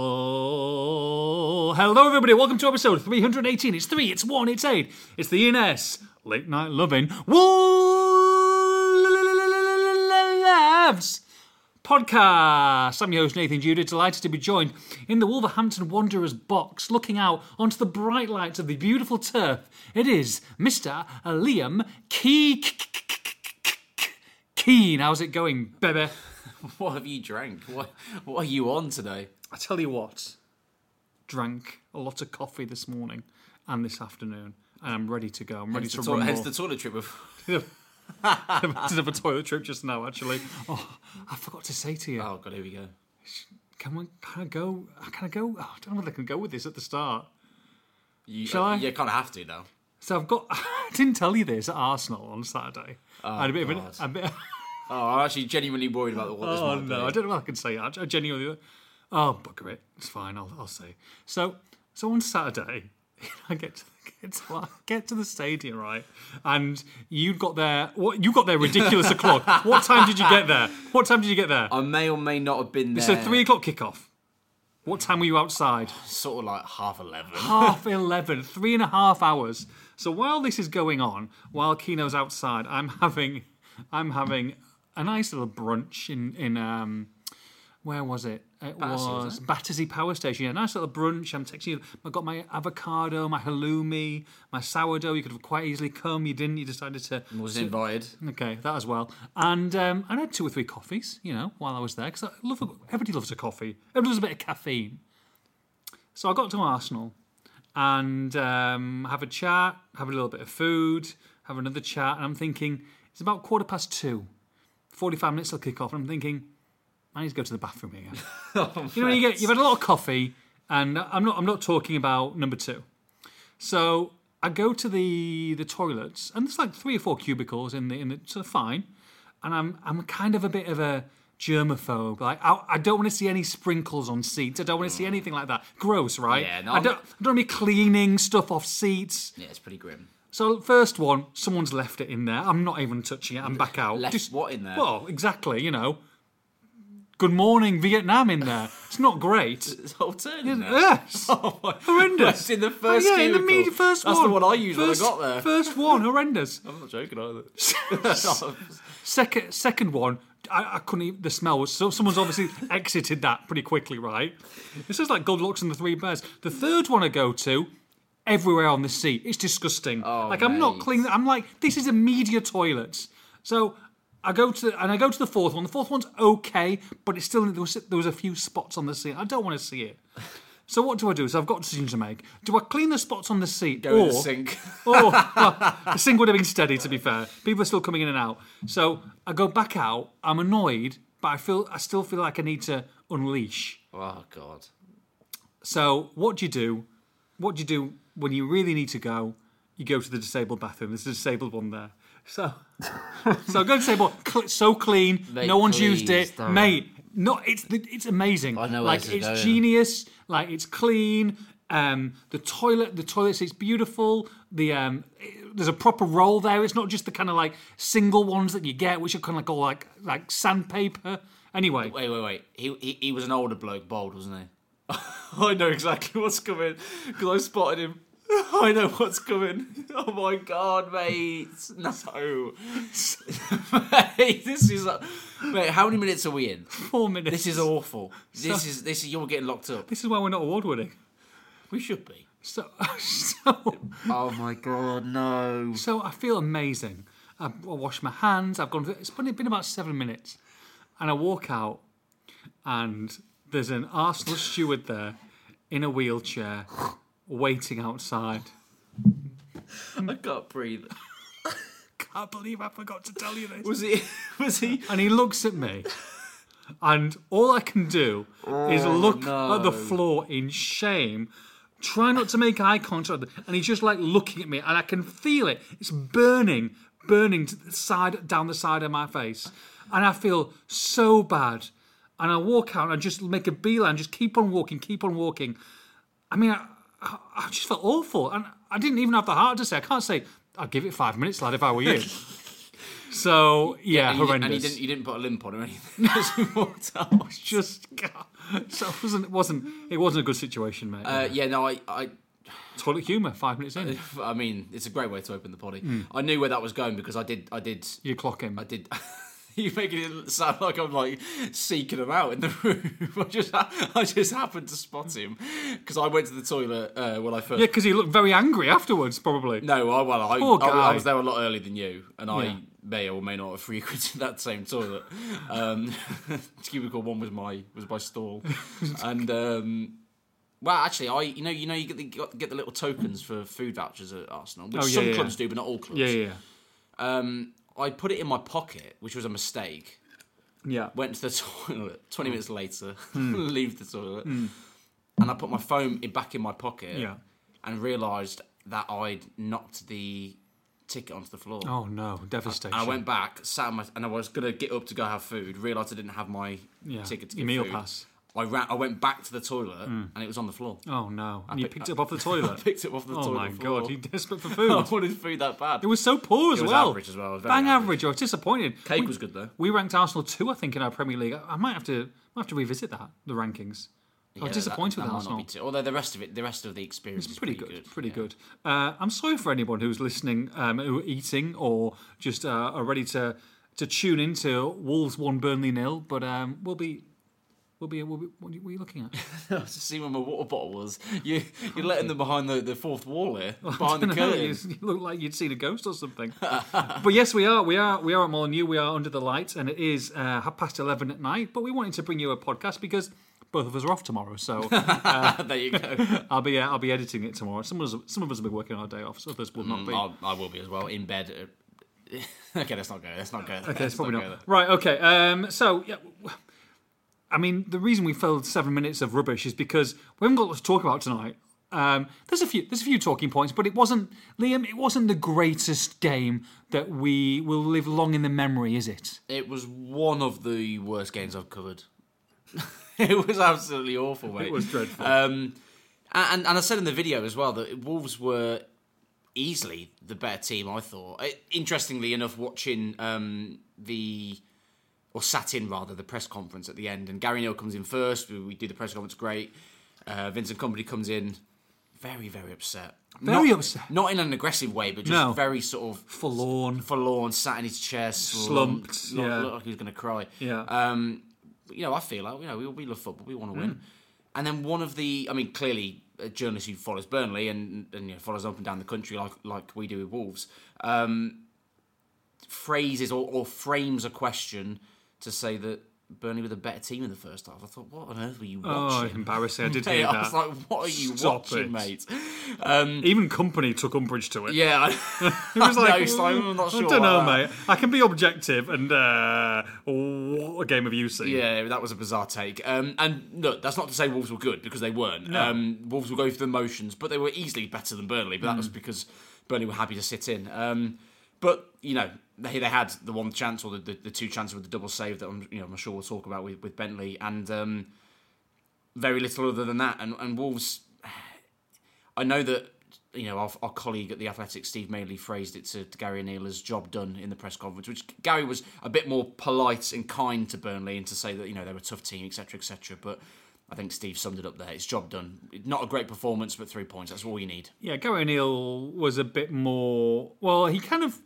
Well, hello everybody. Welcome to episode 318. It's three, it's one, it's eight. It's the ENS Late Night Loving Wolves podcast. I'm your host Nathan Judah, delighted to be joined in the Wolverhampton Wanderers box, looking out onto the bright lights of the beautiful turf. It is Mr. Liam Key. Keen. How's it going, baby? What have you drank? What What are you on today? I tell you what, drank a lot of coffee this morning and this afternoon, and I'm ready to go. I'm ready Hence to the, run hence more. the toilet trip. Of, did have a toilet trip just now, actually. Oh, I forgot to say to you, oh god, here we go. can we can I go? Can I go? Oh, I don't know whether I can go with this at the start. You, Shall I? You kind of have to now. So I've got. I didn't tell you this at Arsenal on Saturday. I had a bit of an, oh, God. a bit. Oh, I'm actually genuinely worried about the what this Oh might no, be. I don't know what I can say. I, I genuinely. Oh bugger it! It's fine. I'll, I'll say. So so on Saturday, I get to get to, get to the stadium right, and you got there. What you got there ridiculous o'clock. What time did you get there? What time did you get there? I may or may not have been there. It's a three o'clock kickoff. What time were you outside? sort of like half eleven. half 11, three and a half hours. So while this is going on, while Kino's outside, I'm having, I'm having a nice little brunch in in um, where was it? It Battersea, was Battersea Power Station. Yeah, nice little brunch. I'm texting you. I got my avocado, my halloumi, my sourdough. You could have quite easily come. You didn't. You decided to. Wasn't invited. Okay, that as well. And um, I had two or three coffees, you know, while I was there because I love. Everybody loves a coffee. Everybody loves a bit of caffeine. So I got to Arsenal and um, have a chat, have a little bit of food, have another chat, and I'm thinking it's about quarter past two. Forty-five minutes till kick off, and I'm thinking I need to go to the bathroom again. Oh, you know, you get you've had a lot of coffee, and I'm not I'm not talking about number two. So I go to the the toilets, and there's like three or four cubicles in the in the so fine, and I'm I'm kind of a bit of a germaphobe. Like I, I don't want to see any sprinkles on seats. I don't want to see mm. anything like that. Gross, right? Yeah, no, I don't I don't want to be cleaning stuff off seats. Yeah, it's pretty grim. So first one, someone's left it in there. I'm not even touching it. I'm back out. Left what in there? Well, exactly. You know. Good morning, Vietnam. In there. It's not great. It's whole turn in there. Yes. Oh my- Horrendous. It's in the oh, first Oh, yeah, in the media first That's one. the one I used when I got there. First one, horrendous. I'm not joking either. Second, second one, I, I couldn't. Even, the smell was so. Someone's obviously exited that pretty quickly, right? This is like Goldilocks and the Three Bears. The third one I go to, everywhere on the seat. It's disgusting. Oh, like I'm not clean. I'm like this is a media toilet. So I go to and I go to the fourth one. The fourth one's okay, but it's still there was there was a few spots on the seat. I don't want to see it. So what do I do? So I've got a decision to make. Do I clean the spots on the seat, Go or in the sink. Oh, well, the sink would have been steady. To be fair, people are still coming in and out. So I go back out. I'm annoyed, but I feel I still feel like I need to unleash. Oh god. So what do you do? What do you do when you really need to go? You go to the disabled bathroom. There's a disabled one there. So, so go to disabled. Cl- so clean. Mate, no one's used it, don't. mate. No, it's it's amazing. I know where like this is it's going. genius. Like it's clean. Um, the toilet, the toilet seat's beautiful. The um, it- there's a proper roll there. It's not just the kind of like single ones that you get, which are kind of like all like like sandpaper. Anyway, Wait, wait, wait. He, he he was an older bloke, bald, wasn't he? I know exactly what's coming because I spotted him. I know what's coming. Oh my god, mate! No, mate, this is. Mate, how many minutes are we in? four minutes. This is awful. This is this is you're getting locked up. This is why we're not award winning. We should be. So, so Oh my god, no! So I feel amazing. I, I wash my hands. I've gone. It's been, been about seven minutes, and I walk out, and there's an Arsenal steward there, in a wheelchair, waiting outside. I can't breathe. Can't believe I forgot to tell you this. Was he? Was he? And he looks at me, and all I can do is oh, look no. at the floor in shame. Try not to make eye contact, and he's just like looking at me, and I can feel it. It's burning, burning to the side, down the side of my face, and I feel so bad. And I walk out, and I just make a beeline, just keep on walking, keep on walking. I mean, I, I, I just felt awful, and I didn't even have the heart to say. I can't say I'd give it five minutes, lad, if I were you. so yeah, and, you, didn't- horrendous. and you didn't you didn't put a limp on or anything as you walked out. just so it wasn't it wasn't it wasn't a good situation, mate. Uh, yeah, no, I, I Toilet humour, five minutes in, I mean, it's a great way to open the potty. Hmm. I knew where that was going because I did, I did, you clock him. I did. you making it sound like I'm like seeking him out in the room. I just, I just happened to spot him because I went to the toilet uh, when I first. Yeah, because he looked very angry afterwards, probably. No, I, well, I, I, I was there a lot earlier than you, and I Yeah. may or may not have frequented that same toilet. Um, cubicle one was my was my stall, and um, well, actually, I you know you know you get the, get the little tokens for food vouchers at Arsenal, which Oh, yeah, some yeah, clubs do, but not all clubs. Yeah, yeah, Um, I put it in my pocket, which was a mistake. yeah. Went to the toilet. Twenty minutes later, Hmm. leave the toilet, and I put my phone in, back in my pocket. Yeah. And realised that I'd knocked the ticket onto the floor. Oh no, devastation. And I went back, sat on my, and I was gonna get up to go have food. Realised I didn't have my yeah. ticket to your get meal food. pass. I ran. I went back to the toilet, and it was on the floor. Oh no, and you pick- picked it up off the I toilet. picked it up off the oh toilet Oh my floor. god, you desperate for food. I wanted food that bad. It was so poor as It well. average as well. Bang average. average. I was disappointed. Cake we, was good though. we ranked Arsenal two, I think, in our Premier League. I might have to might have to revisit that the rankings. I was disappointed that, with that Arsenal. Not be too, although the rest of it, the rest of the experience It's is pretty, pretty, good, good. pretty yeah. good. Uh, I'm sorry for anyone who's listening, um, who are eating or just uh, are ready to to tune into Wolves one Burnley nil. But um, we'll be we'll be we'll be what are you looking at? I was just seeing where my water bottle was. You, you're letting them behind the, the fourth wall here, behind the curtain. you, you look like you'd seen a ghost or something. but yes, we are. We are. We are at Molineux. We are under the lights, and it is uh, half past eleven at night. But we wanted to bring you a podcast because both of us are off tomorrow. So there you go. I'll be. Uh, I'll be editing it tomorrow. Some of us. Some of us will be working our day off. So others will not be. I'll, I will be as well in bed. uh, okay, let's not go. Let's not go. Okay, it's probably go not. Right, okay. Um, so, yeah, I mean, the reason we filled seven minutes of rubbish is because we haven't got lots to talk about tonight. Um, there's a few, there's a few talking points, but it wasn't Liam. It wasn't the greatest game that we will live long in the memory, is it? It was one of the worst games I've covered. it was absolutely awful, mate. It was dreadful. Um, and and I said in the video as well that Wolves were easily the better team. I thought. It, interestingly enough, watching um, the or sat in rather the press conference at the end, and Gary O'Neill comes in first. We, we do the press conference great. Uh, Vincent Kompany comes in, very very upset. Very Not- upset. Not in an aggressive way, but just No. very sort of Forlorn. forlorn, sat in his chair, slumped, Slumped, yeah. looked like he was going to cry. Yeah. Um, you know, I feel like you know we, we love football, we want to win. And then one of the, I mean, clearly a journalist who follows Burnley and and you know, follows up and down the country like like we do with Wolves, um, phrases or, or frames a question to say that Burnley were the better team in the first half. I thought, what on earth were you watching? Oh, embarrassing! I did hear I was that. like, what are you Stop watching, it. mate? Um, Even Kompany took umbrage to it. yeah, I, It was I like, know, I'm not sure I don't know, that. mate. I can be objective, and uh, what a game have you seen? Yeah, that was a bizarre take. Um, and look, that's not to say Wolves were good because they weren't. Um, Wolves will go through the motions, but they were easily better than Burnley. But that was because Burnley were happy to sit in. Um, but you know, they, they had the one chance or the, the, the two chances with the double save that I'm, you know, I'm sure we'll talk about with, with Bentley, and um, very little other than that. And, and Wolves, I know that you know our, our colleague at the Athletic, Steve Madeley, phrased it to, to Gary O'Neill as "job done" in the press conference, which Gary was a bit more polite and kind to Burnley and to say that you know they were a tough team, etc., etc. But I think Steve summed it up there. It's job done. Not a great performance, but three points. That's all you need. yeah, Gary O'Neill was a bit more. Well, he kind of.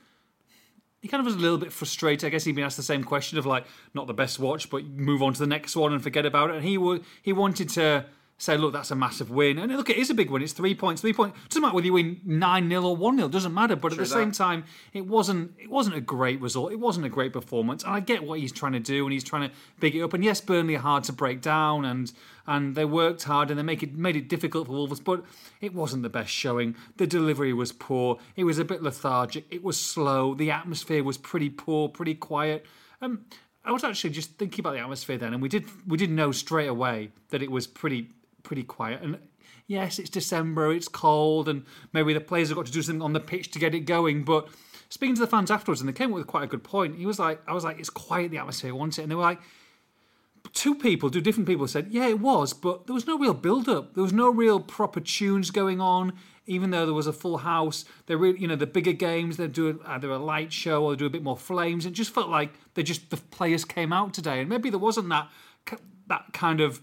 He kind of was a little bit frustrated. I guess he'd been asked the same question of like, not the best watch, but move on to the next one and forget about it. And he would he wanted to say, look, that's a massive win. And look, it is a big win. It's three points. Three points. Doesn't matter whether you win nine 0 or one 0 Doesn't matter. But at the True same time, it wasn't it wasn't a great result. It wasn't a great performance. And I get what he's trying to do, and he's trying to big it up. And yes, Burnley are hard to break down, and and they worked hard, and they make it made it difficult for Wolves. But it wasn't the best showing. The delivery was poor. It was a bit lethargic. It was slow. The atmosphere was pretty poor, pretty quiet. Um, I was actually just thinking about the atmosphere then, and we did we did know straight away that it was pretty pretty quiet. And yes, it's December, it's cold, and maybe the players have got to do something on the pitch to get it going. But speaking to the fans afterwards, and they came up with quite a good point. He was like, I was like, it's quiet, the atmosphere wants it, and they were like, two people, two different people said, yeah, it was, but there was no real build up. There was no real proper tunes going on. Even though there was a full house, they really, you know, the bigger games they do either a light show or do a bit more flames. It just felt like they just the players came out today, and maybe there wasn't that that kind of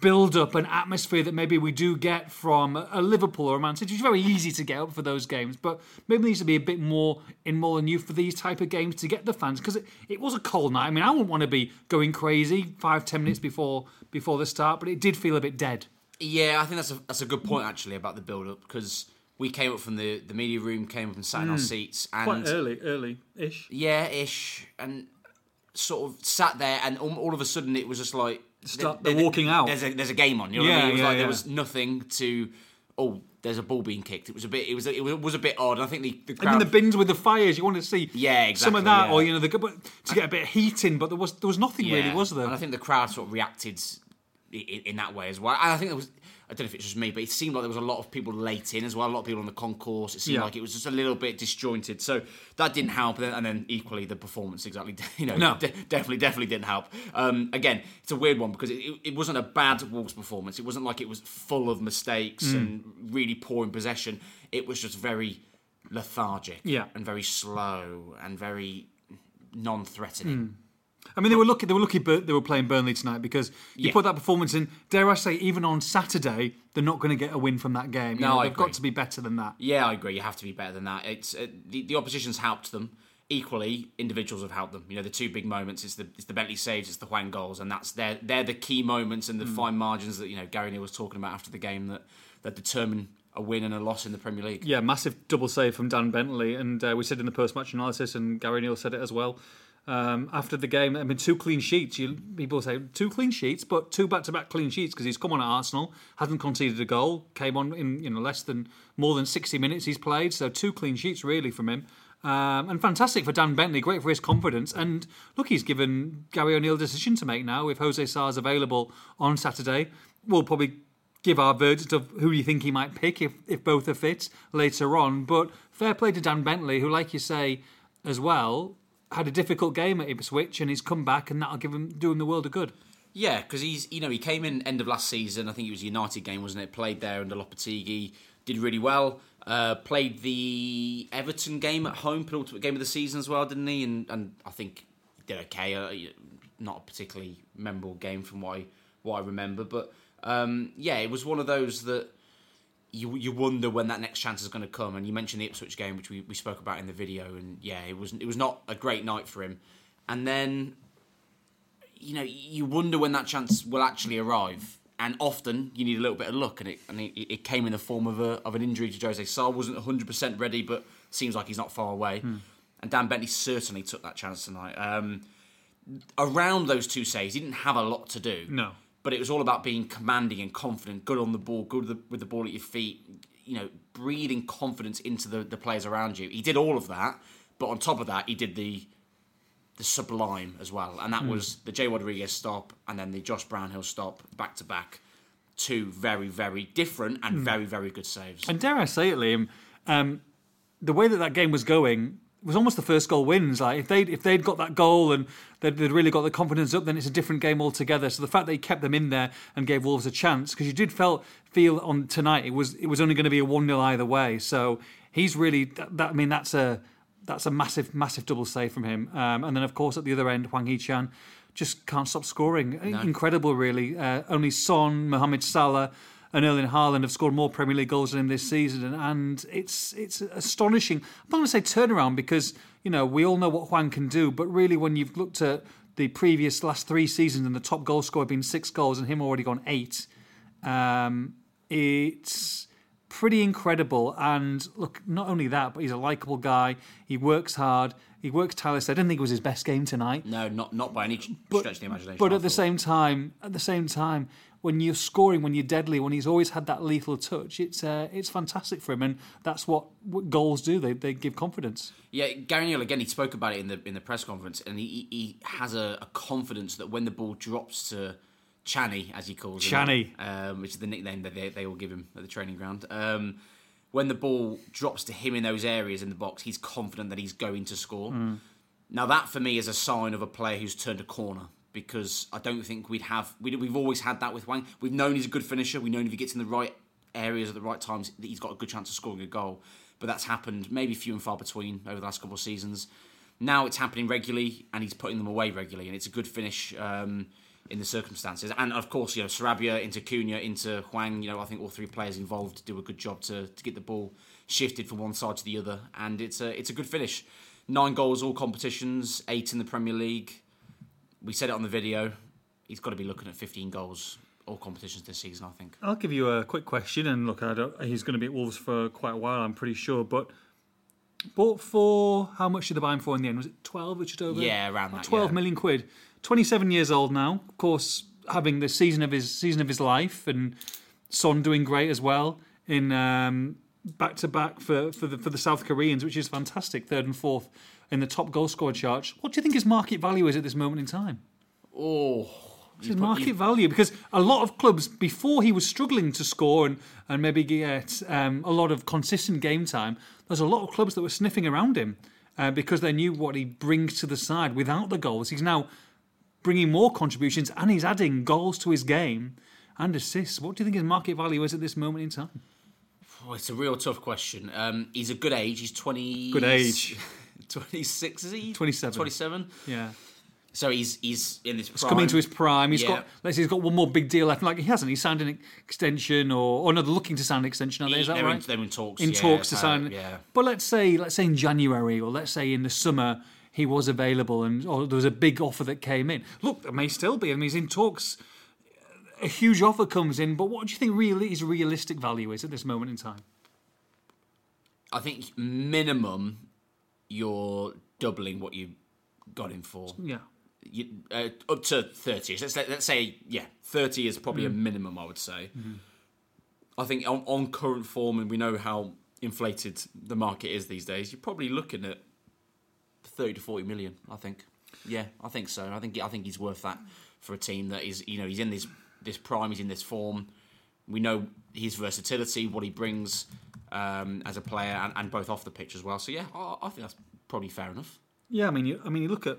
build up an atmosphere that maybe we do get from a Liverpool or a Man City. It's very easy to get up for those games, but maybe there needs to be a bit more in Molineux for these type of games to get the fans because it, it was a cold night. I mean, I wouldn't want to be going crazy five ten minutes before before the start, but it did feel a bit dead. Yeah, I think that's a that's a good point actually about the build up because we came up from the, the media room, came up and sat in our hmm. seats, and Quite early, early ish. yeah, ish, and sort of sat there, and all, all of a sudden it was just like Start- there- they're walking out. There's a there's a game on. You know what I Yeah, mean? It was yeah, like yeah. there was nothing to. Oh, there's a ball being kicked. It was a bit. It was. It was, a bit odd. And I think the, the And crowd. then the bins with the fires, you want to see Yeah, exactly, some of that, yeah. or you know, the, but to get a bit of heat in. But there was there was nothing really, Yeah. was And I think the crowd sort of reacted in, in that way as well. And I think there was. I don't know if it's just me, but it seemed like there was a lot of people late in as well. A lot of people on the concourse. It seemed Yeah. like it was just a little bit disjointed. So that didn't help. And then equally the performance exactly, you know, No. de- definitely, definitely didn't help. Um, again, it's a weird one because it, it, wasn't a bad Wolves performance. It wasn't like it was full of mistakes Mm. and really poor in possession. It was just very lethargic Yeah. and very slow and very non-threatening. I mean, they were lucky. They were lucky. They were playing Burnley tonight because you Yeah. put that performance in. Dare I say, even on Saturday, they're not going to get a win from that game. You No, know, they've got to be better than that. Yeah, I agree. You have to be better than that. It's uh, the, the opposition's helped them equally. Individuals have helped them. You know, the two big moments is the it's the Bentley saves, it's the Hwang goals, and that's they're they're the key moments and the Hmm. fine margins that you know Gary O'Neill was talking about after the game that that determine a win and a loss in the Premier League. Yeah, massive double save from Dan Bentley, and uh, we said in the post-match analysis, and Gary O'Neill said it as well. Um, after the game, I mean, two clean sheets. You, people say two clean sheets, but two back-to-back clean sheets because he's come on at Arsenal, hasn't conceded a goal, came on in you know less than more than sixty minutes he's played, so two clean sheets really from him. Um, and fantastic for Dan Bentley, great for his confidence. And look, he's given Gary O'Neill a decision to make now. If Jose Sá's available on Saturday, we'll probably give our verdict of who you think he might pick if, if both are fit later on. But fair play to Dan Bentley, who, like you say, as well, had a difficult game at Ipswich and he's come back and that'll give him do him the world of good. Yeah, because he's you know he came in end of last season. I think it was a United game, wasn't it? Played there under Lopetegui, did really well. Uh, played the Everton game at home, penultimate game of the season as well, didn't he? And and I think he did okay. Uh, not a particularly memorable game from what I what I remember, but um, yeah, it was one of those that you you wonder when that next chance is going to come. And you mentioned the Ipswich game, which we, we spoke about in the video, and yeah, it was it was not a great night for him. And then you know, you wonder when that chance will actually arrive. And often you need a little bit of luck, and it and it, it came in the form of a of an injury to Jose Sá. wasn't 100 percent ready, but seems like he's not far away. And Dan Bentley certainly took that chance tonight. Um, around those two saves, he didn't have a lot to do. No. But it was all about being commanding and confident, good on the ball, good with the, with the ball at your feet. You know, breathing confidence into the, the players around you. He did all of that, but on top of that, he did the the sublime as well, and that was the Jay Rodriguez stop and then the Josh Brownhill stop back to back. Two very, very different and very, very good saves. And dare I say it, Liam, um, the way that that game was going was almost the first goal wins. Like if they if they'd got that goal and they'd, they'd really got the confidence up, then it's a different game altogether. So the fact that he kept them in there and gave Wolves a chance, because you did felt feel on tonight it was it was only going to be a one 0 either way. So he's really that, that. I mean that's a that's a massive massive double save from him. Um, and then of course at the other end, Hwang Hee-chan just can't stop scoring. Incredible, really. Uh, only Son, Mohamed Salah and Erling Haaland have scored more Premier League goals than him this season, and, and it's it's astonishing. I'm not going to say turnaround because you know we all know what Hwang can do, but really when you've looked at the previous last three seasons and the top goal scorer being six goals and him already gone eight, um, it's pretty incredible. And look, not only that, but he's a likable guy. He works hard. He works tirelessly. I didn't think it was his best game tonight. no, not not by any stretch of the imagination. But at the same time, at the same time, when you're scoring, when you're deadly, when he's always had that lethal touch, it's uh, it's fantastic for him, and that's what, what goals do. They they give confidence. Yeah, Gary O'Neill again. He spoke about it in the in the press conference, and he he has a, a confidence that when the ball drops to Channy, as he calls him, Channy. um, which is the nickname that they, they all give him at the training ground. Um, when the ball drops to him in those areas in the box, he's confident that he's going to score. Now that for me is a sign of a player who's turned a corner because I don't think we'd have. We'd, we've always had that with Hwang. We've known he's a good finisher. We know if he gets in the right areas at the right times, that he's got a good chance of scoring a goal. But that's happened maybe few and far between over the last couple of seasons. Now it's happening regularly, and he's putting them away regularly, and it's a good finish. Um, in the circumstances. And of course, you know, Sarabia into Cunha into Hwang. you know, I think all three players involved do a good job to, to get the ball shifted from one side to the other. And it's a, it's a good finish. Nine goals, all competitions, eight in the Premier League. We said it on the video. He's got to be looking at 15 goals, all competitions this season, I think. I'll give you a quick question. And look, I don't, he's going to be at Wolves for quite a while, I'm pretty sure. But bought for, how much did they buy him for in the end? Was it 12 or just over? Yeah, around that. Twelve yeah. million quid. 27 years old now. Of course, having the season of his season of his life, and Son doing great as well in um, back to back for for the for the South Koreans, which is fantastic. Third and fourth in the top goal scorer chart. What do you think his market value is at this moment in time? Oh, his market value because a lot of clubs before he was struggling to score and, and maybe get um, a lot of consistent game time there's a lot of clubs that were sniffing around him uh, because they knew what he brings to the side without the goals he's now bringing more contributions and he's adding goals to his game and assists what do you think his market value is at this moment in time oh, it's a real tough question. Um, he's a good age. He's 20. Good age. 26, is he? 27. 27. yeah So he's he's in this prime. coming to his prime. He's Yeah. got let's say he's got one more big deal left. Like he hasn't. He signed an extension, or or no, they're looking to sign an extension. Are they? Is that they're, right? in, they're in talks. in yeah, talks to sign. Yeah. But let's say, let's say in January, or let's say in the summer, he was available, and or there was a big offer that came in. Look, there may still be. I mean, he's in talks. A huge offer comes in, but what do you think really his realistic value is at this moment in time? I think minimum you're doubling what you got him for. Yeah, You, uh, up to 30. Let's, let's say, yeah, 30 is probably Mm. a minimum, I would say. Mm-hmm. I think on, on current form, and we know how inflated the market is these days, you're probably looking at 30 to 40 million, I think. Yeah, I think so. I think I think he's worth that for a team that is, you know, he's in this this prime, he's in this form. We know his versatility, what he brings um, as a player, and, and both off the pitch as well. So yeah, I, I think that's probably fair enough. yeah. I mean, you, I mean, you look at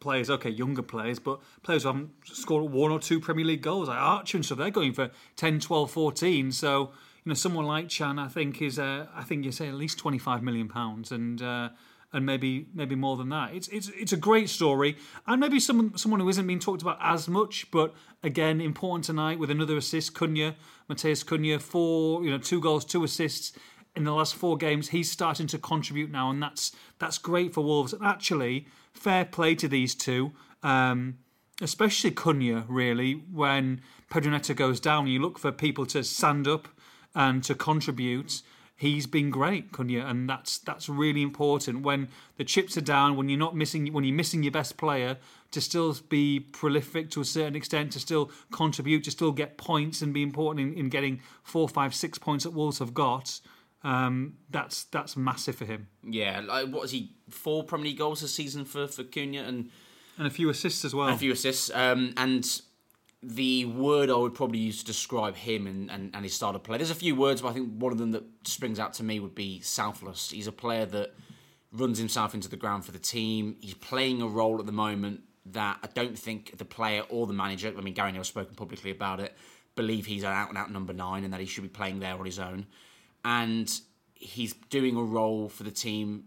players. Okay, younger players, but players who haven't scored one or two Premier League goals, like Archer and stuff. They're going for 10, 12, 14. So you know, someone like Chan, I think is, uh, I think you say at least twenty five million pounds, and uh, and maybe maybe more than that. It's it's it's a great story, and maybe someone someone who isn't being talked about as much, but again important tonight with another assist. Cunha, Matheus Cunha, four you know two goals, two assists in the last four games. He's starting to contribute now, and that's that's great for Wolves. And actually, fair play to these two. Um, especially Cunha, really, when Pedro Neto goes down, you look for people to stand up and to contribute. He's been great, Cunha, and that's that's really important. When the chips are down, when you're not missing, when you're missing your best player, to still be prolific to a certain extent, to still contribute, to still get points and be important in, in getting four, five, six points that Wolves have got. Um, that's that's massive for him, Yeah, like what is he? Four Premier League goals this season for for Cunha and and a few assists as well. a few assists. Um, and the word I would probably use to describe him and, and, and his style of play. There's a few words, but I think one of them that springs out to me would be selfless. He's a player that runs himself into the ground for the team. He's playing a role at the moment that I don't think the player or the manager, I mean, Gary Neville's spoken publicly about it, believe he's an out and out number nine and that he should be playing there on his own. And he's doing a role for the team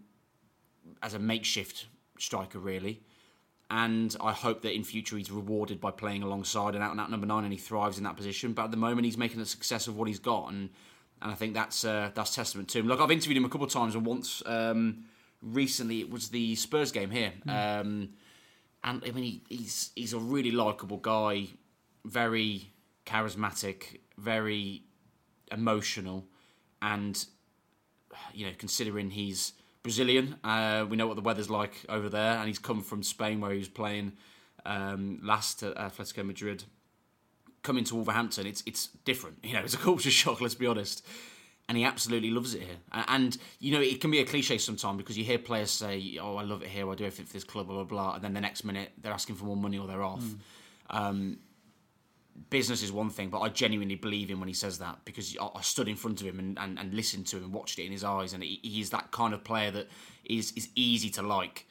as a makeshift striker, really and I hope that in future he's rewarded by playing alongside an out and out. Number nine, and he thrives in that position. But at the moment, he's making a success of what he's got, and and I think that's uh, that's testament to him. Look, I've interviewed him a couple of times, and once um, recently it was the Spurs game here, um, and I mean he, he's he's a really likable guy, very charismatic, very emotional, and you know considering he's Brazilian. Uh, we know what the weather's like over there, and he's come from Spain where he was playing um, last at Atletico Madrid. Coming to Wolverhampton, it's it's different. You know, it's a culture shock. Let's be honest. And he absolutely loves it here. And you know, it can be a cliche sometimes because you hear players say, "Oh, I love it here. I do everything for this club." Blah blah blah. And then the next minute they're asking for more money or they're off. Um, business is one thing, but I genuinely believe him when he says that because I, I stood in front of him and, and, and listened to him and watched it in his eyes, and he, he's that kind of player that is is easy to like,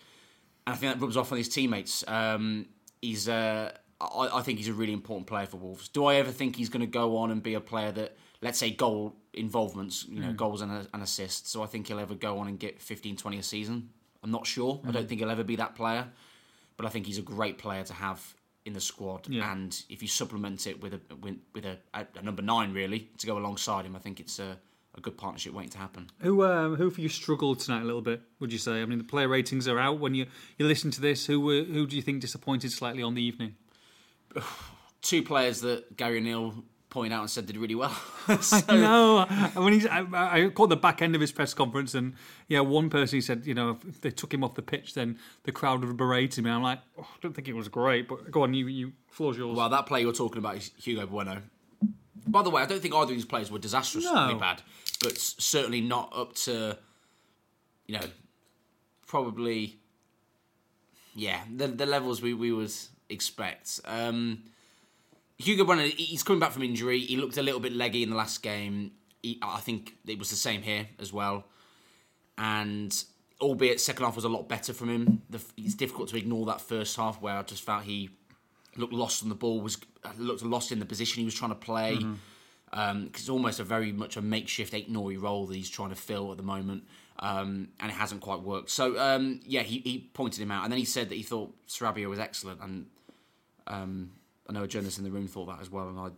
and I think that rubs off on his teammates. Um, he's. Uh, I, I think he's a really important player for Wolves. Do I ever think he's going to go on and be a player that, let's say, goal involvements, you know, goals and, and assists? So I think he'll ever go on and get 15, 20 a season. I'm not sure. I don't think he'll ever be that player, but I think he's a great player to have in the squad. Yeah. And if you supplement it with a with, a, a, number nine really to go alongside him, I think it's a, a good partnership waiting to happen. Who um, who for you struggled tonight a little bit? Would you say? I mean, the player ratings are out when you you listen to this. Who were, who do you think disappointed slightly on the evening? Two players that Gary O'Neill pointed out and said did really well. No, when he's, I, I caught the back end of his press conference, and yeah, one person he said, you know, if they took him off the pitch, then the crowd would have berated me. I'm like, oh, I don't think it was great, but go on, you you floor's yours. Well, that play you're talking about is Hugo Bueno. By the way, I don't think either of these players were disastrously No. bad, but certainly not up to, you know, probably, yeah, the, the levels we, we would expect. Um, Hugo Bueno, he's coming back from injury. He looked a little bit leggy in the last game. He, I think it was the same here as well. And albeit second half was a lot better from him, the, it's difficult to ignore that first half where I just felt he looked lost on the ball, was looked lost in the position he was trying to play. Um, 'cause it's almost a very much a makeshift eight Nori role that he's trying to fill at the moment, um, and it hasn't quite worked. So um, yeah, he, he pointed him out, and then he said that he thought Sarabia was excellent, and um, I know a journalist in the room thought that as well, and I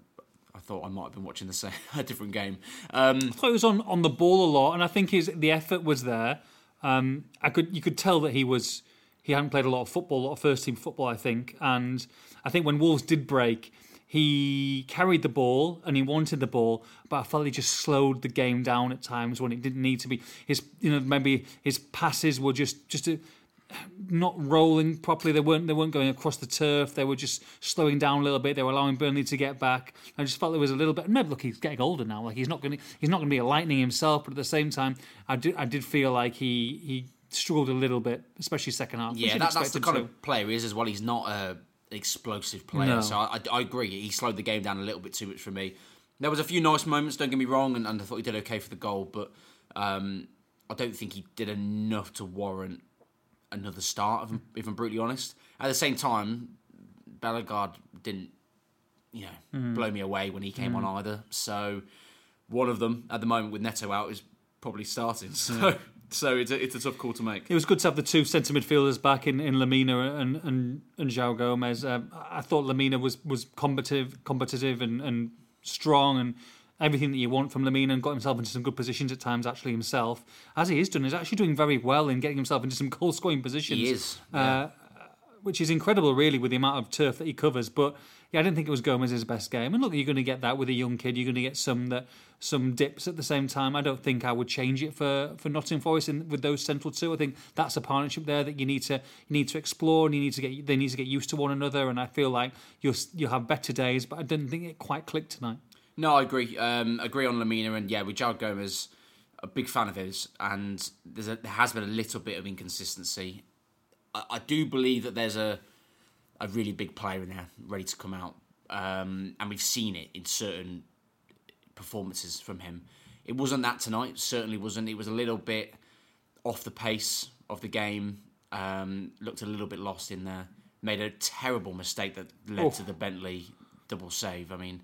I thought I might have been watching the same a different game. Um, I thought he was on, on the ball a lot, and I think his the effort was there. Um, I could you could tell that he was he hadn't played a lot of football, a lot of first team football, I think, and I think when Wolves did break, he carried the ball and he wanted the ball, but I felt he just slowed the game down at times when it didn't need to be. His you know maybe his passes were just just a, not rolling properly. They weren't they weren't going across the turf. They were just slowing down a little bit. They were allowing Burnley to get back. I just felt there was a little bit. Maybe look, he's getting older now. Like he's not going to he's not going to be a lightning himself. But at the same time, I did I did feel like he he struggled a little bit, especially second half. Yeah, that, that's the kind to. of player he is as well. He's not a explosive player, No. so I, I, I agree. He slowed the game down a little bit too much for me. There was a few nice moments. Don't get me wrong, and, and I thought he did okay for the goal, but um, I don't think he did enough to warrant another start. If I'm, if I'm brutally honest. At the same time, Bellegarde didn't, you know, Mm. blow me away when he came on either. So one of them at the moment with Neto out is probably starting. So so it's a, it's a tough call to make. It was good to have the two centre midfielders back in, in Lemina and and and João Gomes. Um, I thought Lemina was was combative, competitive and, and strong and everything that you want from Lemina and got himself into some good positions at times. Actually, himself, as he is doing, is actually doing very well in getting himself into some goal scoring positions. He is. Uh, which is incredible, really, with the amount of turf that he covers. But yeah, I didn't think it was Gomes's best game. And look, you're going to get that with a young kid. You're going to get some that some dips at the same time. I don't think I would change it for for Nottingham Forest in, with those central two. I think that's a partnership there that you need to you need to explore and you need to get they need to get used to one another. And I feel like you'll you'll have better days. But I didn't think it quite clicked tonight. No, I agree. Um, agree on Lemina, and yeah, with João Gomes, a big fan of his, and there's a, there has been a little bit of inconsistency. I, I do believe that there's a a really big player in there ready to come out, um, and we've seen it in certain performances from him. It wasn't that tonight. Certainly wasn't. It was a little bit off the pace of the game. Um, looked a little bit lost in there. Made a terrible mistake that led Oh. to the Bentley double save. I mean,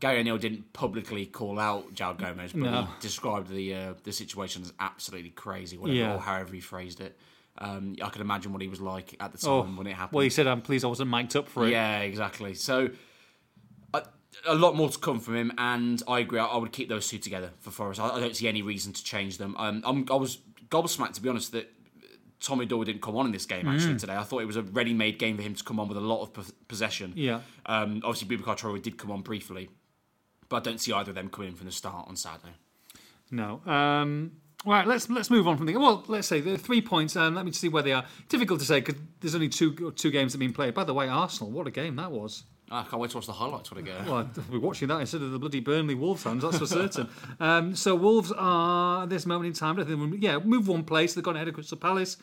Gary O'Neill didn't publicly call out João Gomes, but No. he described the uh, the situation as absolutely crazy, whatever, Yeah. or however he phrased it. Um, I can imagine what he was like at the time Oh, when it happened. well, he said, "I'm pleased I wasn't mic'd up for it." Yeah, exactly. So a, a lot more to come from him, and I agree. I, I would keep those two together for Forest. I, I don't see any reason to change them. Um, I'm, I was gobsmacked to be honest that Tommy Doyle didn't come on in this game actually Mm. today. I thought it was a ready-made game for him to come on with a lot of pos- possession. Yeah. Um, obviously, Boubacar Traoré did come on briefly, but I don't see either of them coming in from the start on Saturday. No. Um, right, let's let's move on from the well. Let's say the three points. Um, let me see where they are. Difficult to say because there's only two two games that have been played. By the way, Arsenal, what a game that was. I can't wait to watch the highlights when I get. Well, we're watching that instead of the bloody Burnley Wolves fans, that's for certain. um, so Wolves are at this moment in time, I think, yeah, move one place. They've gone ahead of Crystal Palace,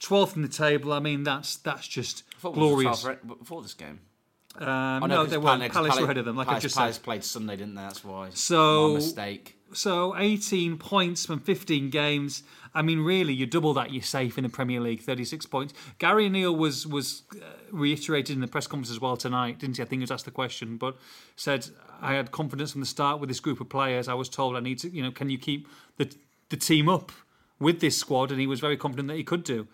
twelfth in the table. I mean, that's that's just I thought Wolves were glorious. 12 for- before this game. Um, I know, no, 'cause they weren't. Palace were ahead of them, like I Palace, just Palace said. played Sunday, didn't they? That's why. So- My mistake. So 18 points from 15 games. I mean, really, you double that, you're safe in the Premier League. 36 points. Gary O'Neill was was uh, reiterated in the press conference as well tonight, didn't he? I think he was asked the question, but said I had confidence from the start with this group of players. I was told I need to, you know, can you keep the the team up with this squad? And he was very confident that he could do.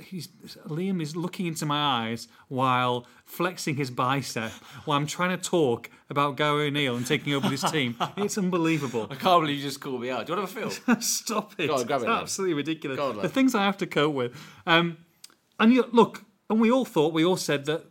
He's, Liam is looking into my eyes while flexing his bicep while I'm trying to talk about Gary O'Neill and taking over this team. It's unbelievable. I can't believe you just called me out. Do you want to have a feel? Stop it. Go on, grab it, lad. absolutely ridiculous. On, the things I have to cope with. Um, and you, look, and we all thought, we all said that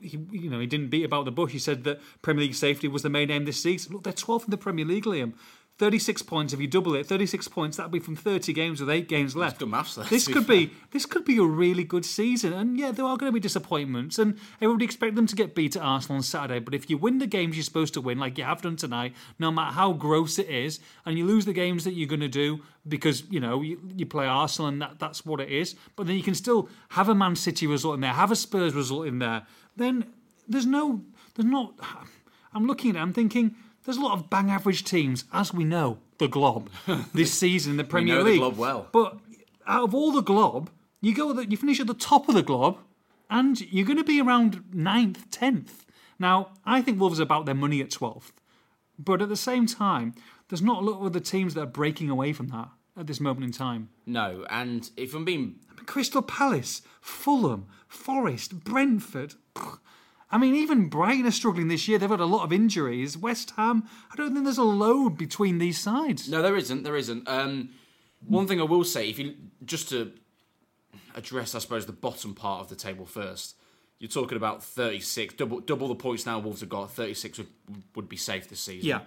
he, you know, he didn't beat about the bush. He said that Premier League safety was the main aim this season. Look, they're 12th in the Premier League, Liam. 36 points. If you double it, 36 points. That'd be from 30 games with eight games left. good maths This could fair. be this could be a really good season. And yeah, there are going to be disappointments, and everybody expect them to get beat at Arsenal on Saturday. But if you win the games you're supposed to win, like you have done tonight, no matter how gross it is, and you lose the games that you're going to do because you know you, you play Arsenal and that, that's what it is. But then you can still have a Man City result in there, have a Spurs result in there. Then there's no, there's not. I'm looking at it. I'm thinking. There's a lot of bang average teams, as we know, the Glob, this season in the Premier know the League. Glob well. But out of all the glob, you go that you finish at the top of the glob, and you're going to be around 9th, tenth. Now, I think Wolves are about their money at twelfth, but at the same time, there's not a lot of other teams that are breaking away from that at this moment in time. No, and if I'm being Crystal Palace, Fulham, Forest, Brentford. I mean, even Brighton are struggling this year. They've had a lot of injuries. West Ham, I don't think there's a load between these sides. No, there isn't. There isn't. Um, one thing I will say, if you just to address, I suppose, the bottom part of the table first, you're talking about 36, double double the points now Wolves have got. 36 would, would be safe this season. Yeah.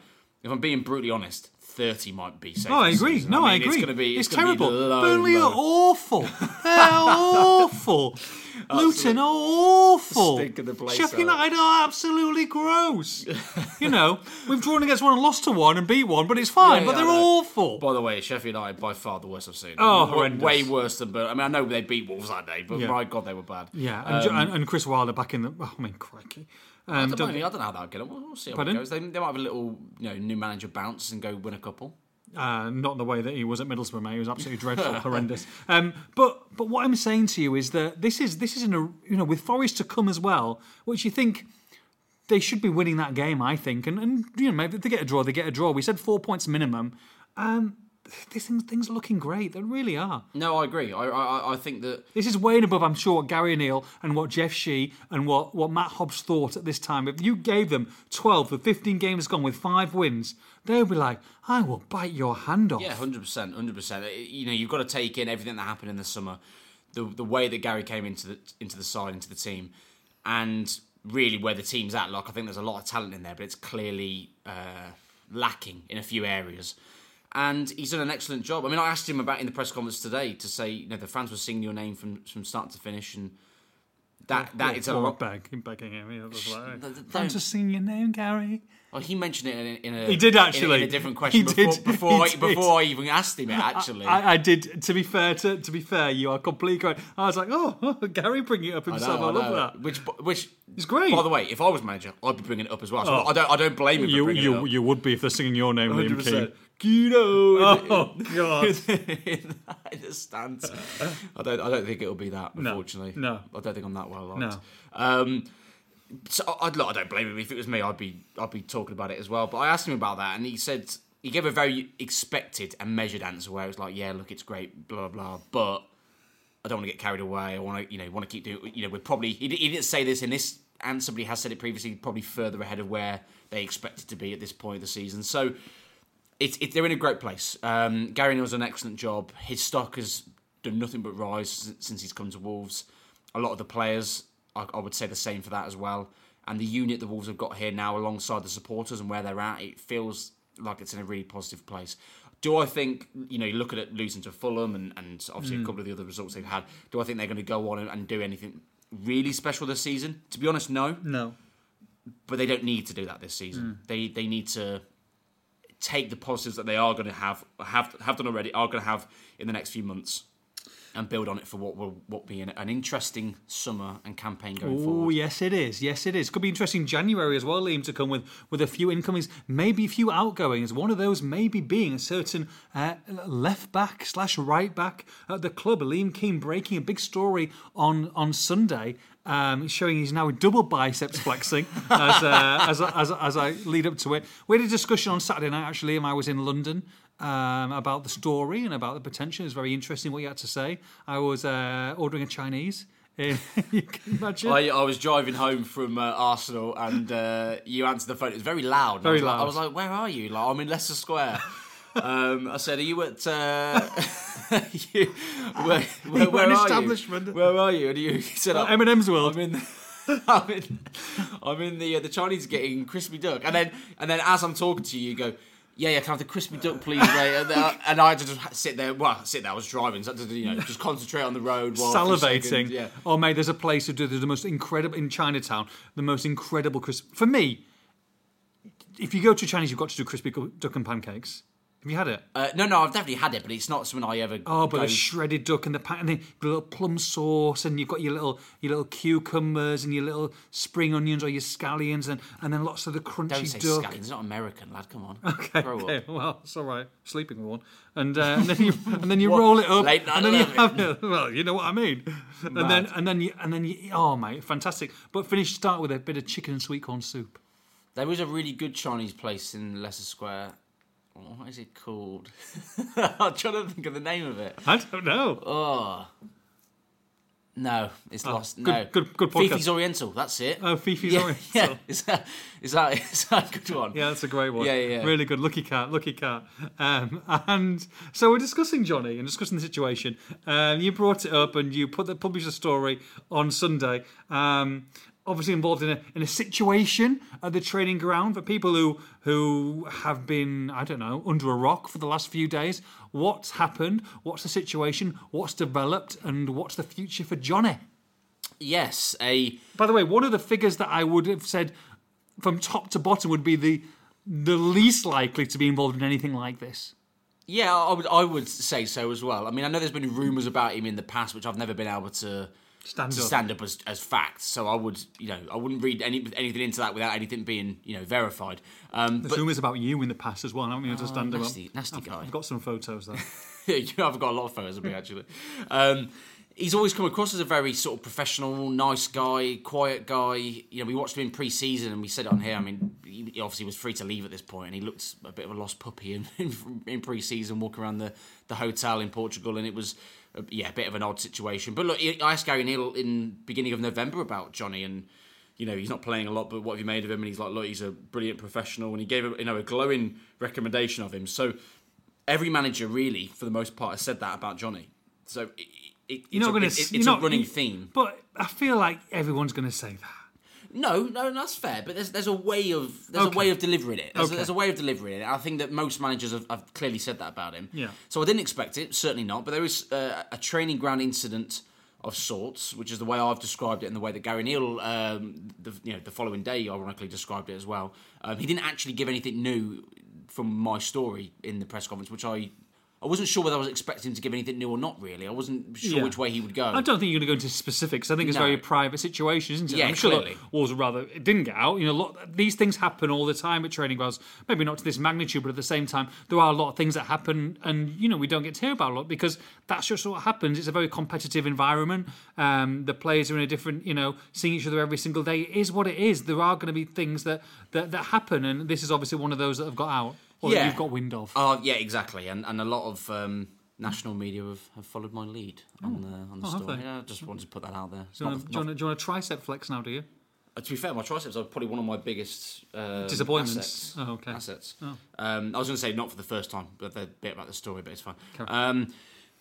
If I'm being brutally honest, 30 might be safe. No, I agree. No, I, mean, agree. It's going to be. It's, gonna terrible. Be low, Burnley low. are awful. They're awful. Luton are awful. Stinking the place Sheffield. United are absolutely gross. you know, we've drawn against one and lost to one and beat one, but it's fine. Yeah, but yeah, they're awful. By the way, Sheffield United by far the worst I've seen. Oh, W- horrendous. Way worse than Burnley. I mean, I know they beat Wolves that day, but Yeah. my God, they were bad. yeah, and, Jo- um, and, and Chris Wilder back in the. Oh, I mean, crikey. Um, I don't, know, I don't know how that'll get on. We'll, we'll see how it goes. They, they might have a little, you know, new manager bounce and go win a couple. Uh, not the way that he was at Middlesbrough, mate. He was absolutely dreadful, horrendous. Um, but but what I'm saying to you is that this is this is in a you know with Forest to come as well, which you think they should be winning that game. I think, and and you know maybe if they get a draw, they get a draw. We said four points minimum. Um, these things things are looking great. They really are. No, I agree. I, I, I think that This is way and above, I'm sure, what Gary O'Neill and what Jeff Shi and what, what Matt Hobbs thought at this time. If you gave them 12 or 15 games gone with five wins, they would be like, I will bite your hand off. yeah, hundred percent, hundred percent. You know, you've got to take in everything that happened in the summer, the the way that Gary came into the into the side, into the team, and really where the team's at. Like, I think there's a lot of talent in there, but it's clearly uh, lacking in a few areas. And he's done an excellent job. I mean, I asked him about in the press conference today to say, you know, the fans were singing your name from from start to finish, and that that is a lot. beg, begging him. He was like, th- th- I'm just singing your name, Gary. Oh, he mentioned it in a, in a He did in a- actually. in a, different question He before did. before He I, did. before I even asked him it. Actually, I, I did. To be fair, to, to be fair, you are completely correct. I was like, oh, oh Gary bringing it up I himself. I, know, I love know. that. Which, which It's great. By the way, if I was manager, I'd be bringing it up as well. So Oh. I don't, I don't blame him for You bringing you it up. you would be if they're singing your name, Liam Keen. 100%. Guido. Oh God. in the stands. I don't. I don't think it'll be that. Unfortunately, no. I don't think I'm that well liked. No. Um, so I, I don't blame him. If it was me, I'd be I'd be talking about it as well. But I asked him about that, and he said he gave a very expected and measured answer where it was like, "Yeah, look, it's great, blah blah," but I don't want to get carried away. I want to, you know, want to keep doing. You know, we're probably he, he didn't say this in this answer, but he has said it previously. Probably further ahead of where they expected to be at this point of the season. So it's it, they're in a great place. Um, Gary O'Neill's done an excellent job. His stock has done nothing but rise since, he's come to Wolves. A lot of the players, I, I would say the same for that as well. And the unit the Wolves have got here now, alongside the supporters and where they're at, it feels like it's in a really positive place. Do I think you know you look at it losing to Fulham and, and obviously a couple of the other results they've had? Do I think they're going to go on and, and do anything really special this season? To be honest, no No. but they don't need to do that this season. They they need to take the positives that they are going to have have have done already are going to have in the next few months and build on it for what will what be an, an interesting summer and campaign going forward. Oh forward. yes, it is. Yes, it is. Could be interesting January as well, Liam, to come with with a few incomings, maybe a few outgoings. One of those maybe being a certain uh, left back slash right back at the club. Liam Keen breaking a big story on on Sunday. Um, showing he's now double biceps flexing as, uh, as, as, as I lead up to it. We had a discussion on Saturday night, actually, and I was in London um, about the story and about the potential. It was very interesting what you had to say. I was uh, ordering a Chinese. you can imagine. I, I was driving home from uh, Arsenal and uh, you answered the phone. It was very loud. Very I was like- loud. I was like, "Where are you?" Like, I'm in Leicester Square. Um, I said, "Are you at? Uh, you, where, where, where an are establishment. You? Where are you?" And you said, "I'm- M&M's World. I'm in. I'm in. I'm in the uh, the Chinese getting crispy duck, and then and then as I'm talking to you, you go. Yeah, yeah, can I have the crispy duck, please, mate? And, uh, and I had to just sit there. Well, sit there. I was driving, so I had to, you know, just concentrate on the road. While salivating. Yeah. Oh, mate, there's a place who do the most incredible in Chinatown. The most incredible crisp. For me, if you go to Chinese, you've got to do crispy duck and pancakes. Have you had it? Uh, no, no, I've definitely had it, but it's not something I ever. Oh, but go- the shredded duck and the pan, and the little plum sauce, and you've got your little your little cucumbers and your little spring onions or your scallions, and, and then lots of the crunchy don't say duck. scallions. It's not American, lad. Come on. Okay, Grow okay, up. well, it's all right. Sleeping with one, and, uh, and then you and then you roll it up, Late night and then you have it. Well, you know what I mean. And then and then you and then you. Oh mate, fantastic! But finish start with a bit of chicken and sweet corn soup. There was a really good Chinese place in Leicester Square. What is it called? I'm trying to think of the name of it. I don't know. Oh. No, it's lost. Oh, good- no, good- good podcast. Fifi's Oriental. That's it. Oh, Fifi's yeah, Oriental. Yeah, is that is that is that a good one? Yeah, that's a great one. Yeah, yeah, yeah. Really good. Lucky cat, lucky cat. Um, and so we're discussing Jonny and discussing the situation. Um, you brought it up and you put the, published a story on Sunday. Um, obviously involved in a in a situation at the training ground for people who who have been I don't know under a rock for the last few days. What's happened? What's the situation? What's developed? And what's the future for Jonny? Yes, a By the way, one of the figures that I would have said from top to bottom would be the the least likely to be involved in anything like this. yeah. I would I would say so as well. I mean, I know there's been rumours about him in the past, which I've never been able to Stand to up. stand up as, as facts. So I would, you know, I wouldn't read any anything into that without anything being, you know, verified. Um, There's but rumours about you in the past as well. haven't you? to stand up. nasty, nasty guy. I've got some photos there. know, I've got a lot of photos of me actually. Um, he's always come across as a very sort of professional, nice guy, quiet guy. You know, we watched him in pre-season and we said on here. I mean, he he obviously was free to leave at this point, and he looked a bit of a lost puppy in in, in pre-season, walking around the, the hotel in Portugal, and it was. Yeah, a bit of an odd situation. But look, I asked Gary O'Neill in beginning of November about Jonny, and you know he's not playing a lot, but what have you made of him? And he's like, look, he's a brilliant professional, and he gave a, you know a glowing recommendation of him. So every manager really, for the most part, has said that about Jonny. So it, it, You're not going to. It, it's a running theme. But I feel like everyone's going to say that. No, no, that's fair. But there's there's a way of there's Okay. a way of delivering it. There's, Okay. there's a way of delivering it. I think that most managers have, have clearly said that about him. Yeah. So I didn't expect it. Certainly not. But there was uh, a training ground incident of sorts, which is the way I've described it, and the way that Gary O'Neill, um, the you know the following day, ironically described it as well. Um, he didn't actually give anything new from my story in the press conference, which I. I wasn't sure whether I was expecting him to give anything new or not. Really, I wasn't sure Yeah. which way he would go. I don't think you're going to go into specifics. I think it's a very private situation, isn't it? Yeah, I'm sure clearly. Wolves rather it didn't get out. You know, lot, these things happen all the time at training grounds. Maybe not to this magnitude, but at the same time, there are a lot of things that happen, and you know, we don't get to hear about a lot because that's just what happens. It's a very competitive environment. Um, the players are in a different, you know, seeing each other every single day. It is what it is. There are going to be things that that, that happen, and this is obviously one of those that have got out or Yeah. you've got wind of. Oh yeah, exactly, and and a lot of um, national media have, have followed my lead on the on the Oh, story. Yeah, I just wanted to put that out there. Do, you not- want to, do, you want do you want a tricep flex now? Do you? uh, to be fair, my triceps are probably one of my biggest um, Disappointments. Assets. Oh, okay. Assets. Oh. Um, I was going to say not for the first time, but the bit about the story, but it's fine. Um,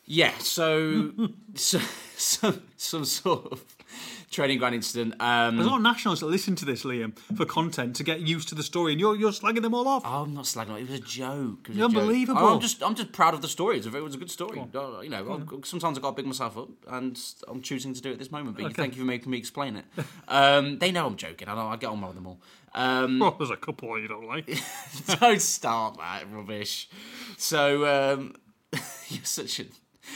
yeah, so, so some some sort of training ground incident. Um, There's a lot of nationals that listen to this, Liam, for content to get used to the story, and you're you're slagging them all off. Oh, I'm not slagging it. It was a joke. Was a Unbelievable. Joke. I'm just, I'm just proud of the story. It's a, it was a good story. Uh, You know, I've- sometimes I got to big myself up, and I'm choosing to do it at this moment. But Okay. thank you for making me explain it. Um, they know I'm joking. I know. I get on well with them all. Um, Well, there's a couple you don't like. don't start that rubbish. So um, you're such a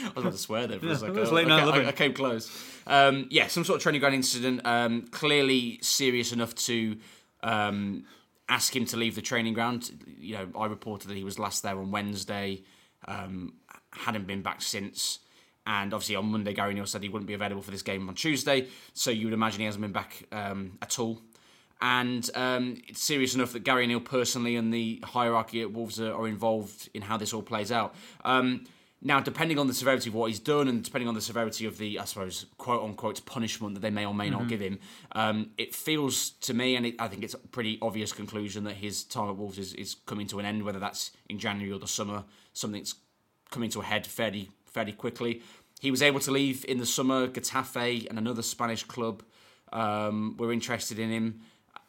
I was about to swear there for Yeah, a second. I, I- I came close. Um, yeah, some sort of training ground incident. Um, clearly serious enough to um, ask him to leave the training ground. You know, I reported that he was last there on Wednesday. Um, hadn't been back since. And obviously on Monday, Gary O'Neill said he wouldn't be available for this game on Tuesday. So you would imagine he hasn't been back um, at all. And um, it's serious enough that Gary O'Neill personally and the hierarchy at Wolves are, are involved in how this all plays out. Now, depending on the severity of what he's done and depending on the severity of the, I suppose, quote unquote punishment that they may or may not give him, um, it feels to me, and it, I think it's a pretty obvious conclusion that his time at Wolves is, is coming to an end, whether that's in January or the summer. Something's coming to a head fairly fairly quickly. He was able to leave in the summer. Getafe and another Spanish club um, were interested in him.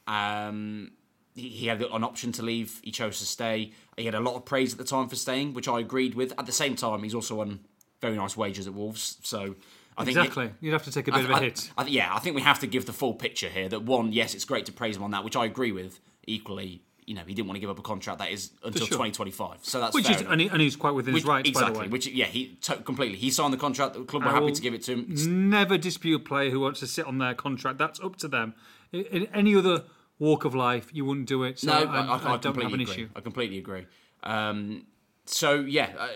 Um, he, had an option to leave. He chose to stay. He had a lot of praise at the time for staying, which I agreed with. At the same time, he's also on very nice wages at Wolves. So I think Exactly. You'd have to take a bit of a I- hit. I- yeah, I think we have to give the full picture here. That one, yes, it's great to praise him on that, which I agree with. Equally, you know, he didn't want to give up a contract that is until sure. 2025. So that's Which is, and, he, and he's quite within Which- his rights, exactly. by the way. Which yeah, he to, completely. He signed the contract. The club were I happy to give it to him. Never dispute a player who wants to sit on their contract. That's up to them. In, in any other walk of life, you wouldn't do it. So No, I, I, I, I don't have an agree. issue. I completely agree. Um, so yeah, uh,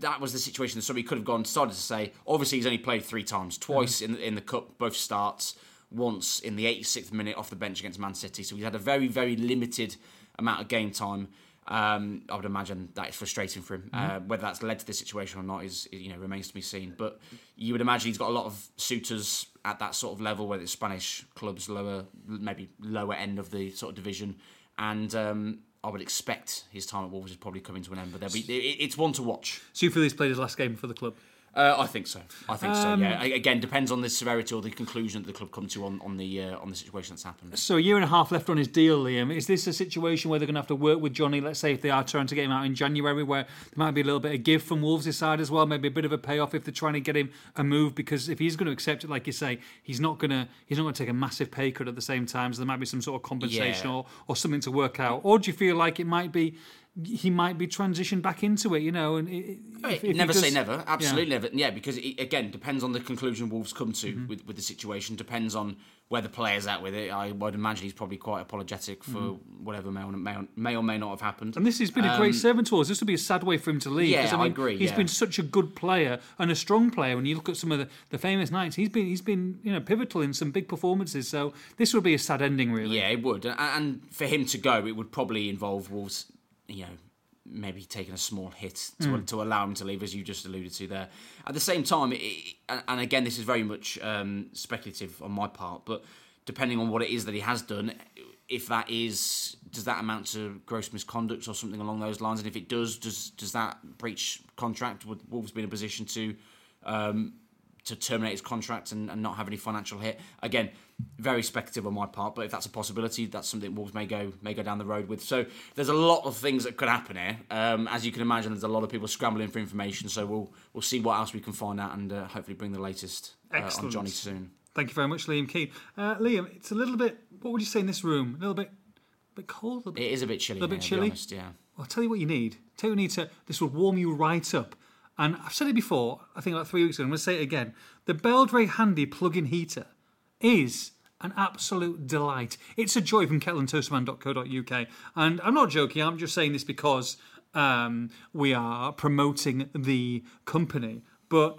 that was the situation. So he could have gone. Started to say. Obviously, he's only played three times. Twice Mm-hmm. in in the cup, both starts. Once in the 86th minute off the bench against Man City. So he's had a very very limited amount of game time. Um, I would imagine that is frustrating for him. Uh, Mm-hmm. whether that's led to this situation or not is you know remains to be seen. But you would imagine he's got a lot of suitors at that sort of level, whether it's Spanish clubs, lower maybe lower end of the sort of division, and um, I would expect his time at Wolves is probably coming to an end. But be it, it's one to watch. So you feel he's played his last game for the club? Uh, I think so. I think so. Um, Yeah. Again, depends on the severity or the conclusion that the club come to on, on the uh, on the situation that's happened. So a year and a half left on his deal, Liam. Is this a situation where they're going to have to work with Jonny? Let's say if they are trying to get him out in January, where there might be a little bit of give from Wolves' side as well, maybe a bit of a payoff if they're trying to get him a move. Because if he's going to accept it, like you say, he's not going to he's not going to take a massive pay cut at the same time. So there might be some sort of compensation Yeah. or or something to work out. Or do you feel like it might be? He might be transitioned back into it, you know. And it- if, if he never say never. Absolutely never. Yeah, because it, again, depends on the conclusion Wolves come to Mm-hmm. with, with the situation. Depends on where the player's at with it. I would imagine he's probably quite apologetic for whatever may or may, or- may or may not have happened. Mm-hmm. And this has been a great servant to us. This would be a sad way for him to leave. Um, Yeah, I mean, agree, He's yeah. been such a good player and a strong player. When you look at some of the, the famous nights, he's been he's been you know pivotal in some big performances. So this would be a sad ending, really. Yeah, it would. And for him to go, it would probably involve Wolves, you know, maybe taking a small hit to, Hmm. to allow him to leave, as you just alluded to there. At the same time, it, and and again, this is very much um, speculative on my part, but depending on what it is that he has done, if that is, does that amount to gross misconduct or something along those lines? And if it does, does does that breach contract? Would Wolves be in a position to um, to terminate his contract and, and not have any financial hit. Again, very speculative on my part, but if that's a possibility, that's something Wolves may go may go down the road with. So there's a lot of things that could happen here. Um, as you can imagine, there's a lot of people scrambling for information. So we'll we'll see what else we can find out and uh, hopefully bring the latest uh, on Jonny soon. Thank you very much, Liam Keen. Uh, Liam, it's a little bit. What would you say in this room? A little bit, a bit cold. A bit, It is a bit chilly. Little bit here, chilly? honest, yeah. I'll tell you what you need. Tell you what you need to. This will warm you right up. And I've said it before. I think about three weeks ago. I'm going to say it again. The Beldray Handy plug-in heater is an absolute delight. It's a joy from kettleandtoasterman.co.uk. And I'm not joking. I'm just saying this because um, we are promoting the company. But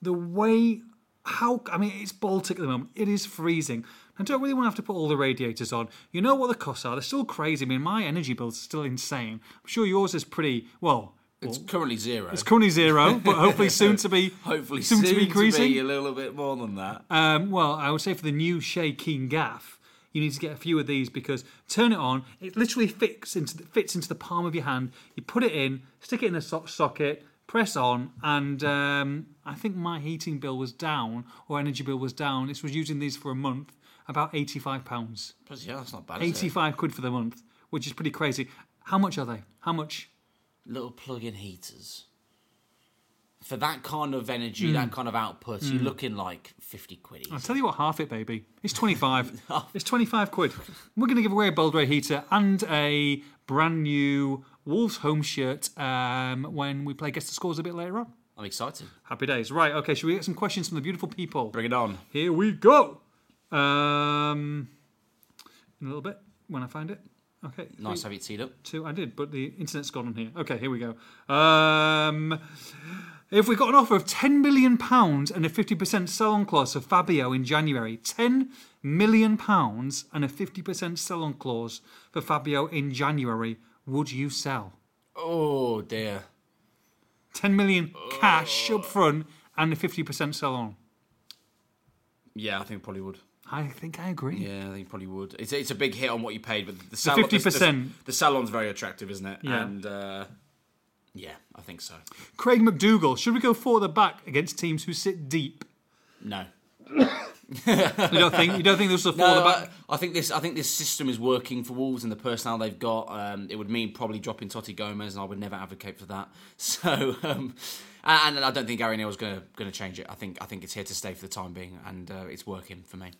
the way how I mean it's Baltic at the moment. It is freezing. I don't really want to have to put all the radiators on. You know what the costs are? They're still crazy. I mean, my energy bill's are still insane. I'm sure yours is pretty well. It's currently zero. It's currently zero, but hopefully soon to be hopefully soon, to be increasing. a little bit more than that. Um, well, I would say for the new Shea Keen Gaff, you need to get a few of these because turn it on. It literally fits into the, fits into the palm of your hand. You put it in, stick it in the so- socket, press on, and um, I think my heating bill was down or energy bill was down. This was using these for a month, about eighty-five pounds, yeah, that's not bad. Eighty-five quid for the month, which is pretty crazy. How much are they? How much? Little plug-in heaters for that kind of energy, Hmm. that kind of output. You're looking like fifty quid. I'll tell you what, half it, baby. It's 25. it's 25 quid. We're going to give away a Beldray heater and a brand new Wolves home shirt um, when we play Guess the Scores a bit later on. I'm excited. Happy days. Right, okay, should we get some questions from the beautiful people? Bring it on. Here we go. Um, in a little bit when I find it. Okay. Nice have it teed up. Two, I did, but the internet's gone on here. Okay, here we go. Um, if we got an offer of ten million pounds and a fifty percent sell-on clause for Fabio in January, ten million pounds and a fifty percent sell-on clause for Fabio in January, would you sell? Oh dear. 10 million cash up front and a 50% sell on. Yeah, I think it probably would. I think I agree. Yeah, I think probably would. It's it's a big hit on what you paid, but the, salon, 50%. The, the salon's very attractive, isn't it? Yeah. And uh, yeah, I think so. Craig McDougall, should we go further back against teams who sit deep? No. You don't think you don't think this will No, further I, back? I think this. I think this system is working for Wolves and the personnel they've got. Um, it would mean probably dropping Toti Gomes, and I would never advocate for that. So, um, and, and I don't think Gary O'Neill's going to going to change it. I think I think it's here to stay for the time being, and uh, it's working for me.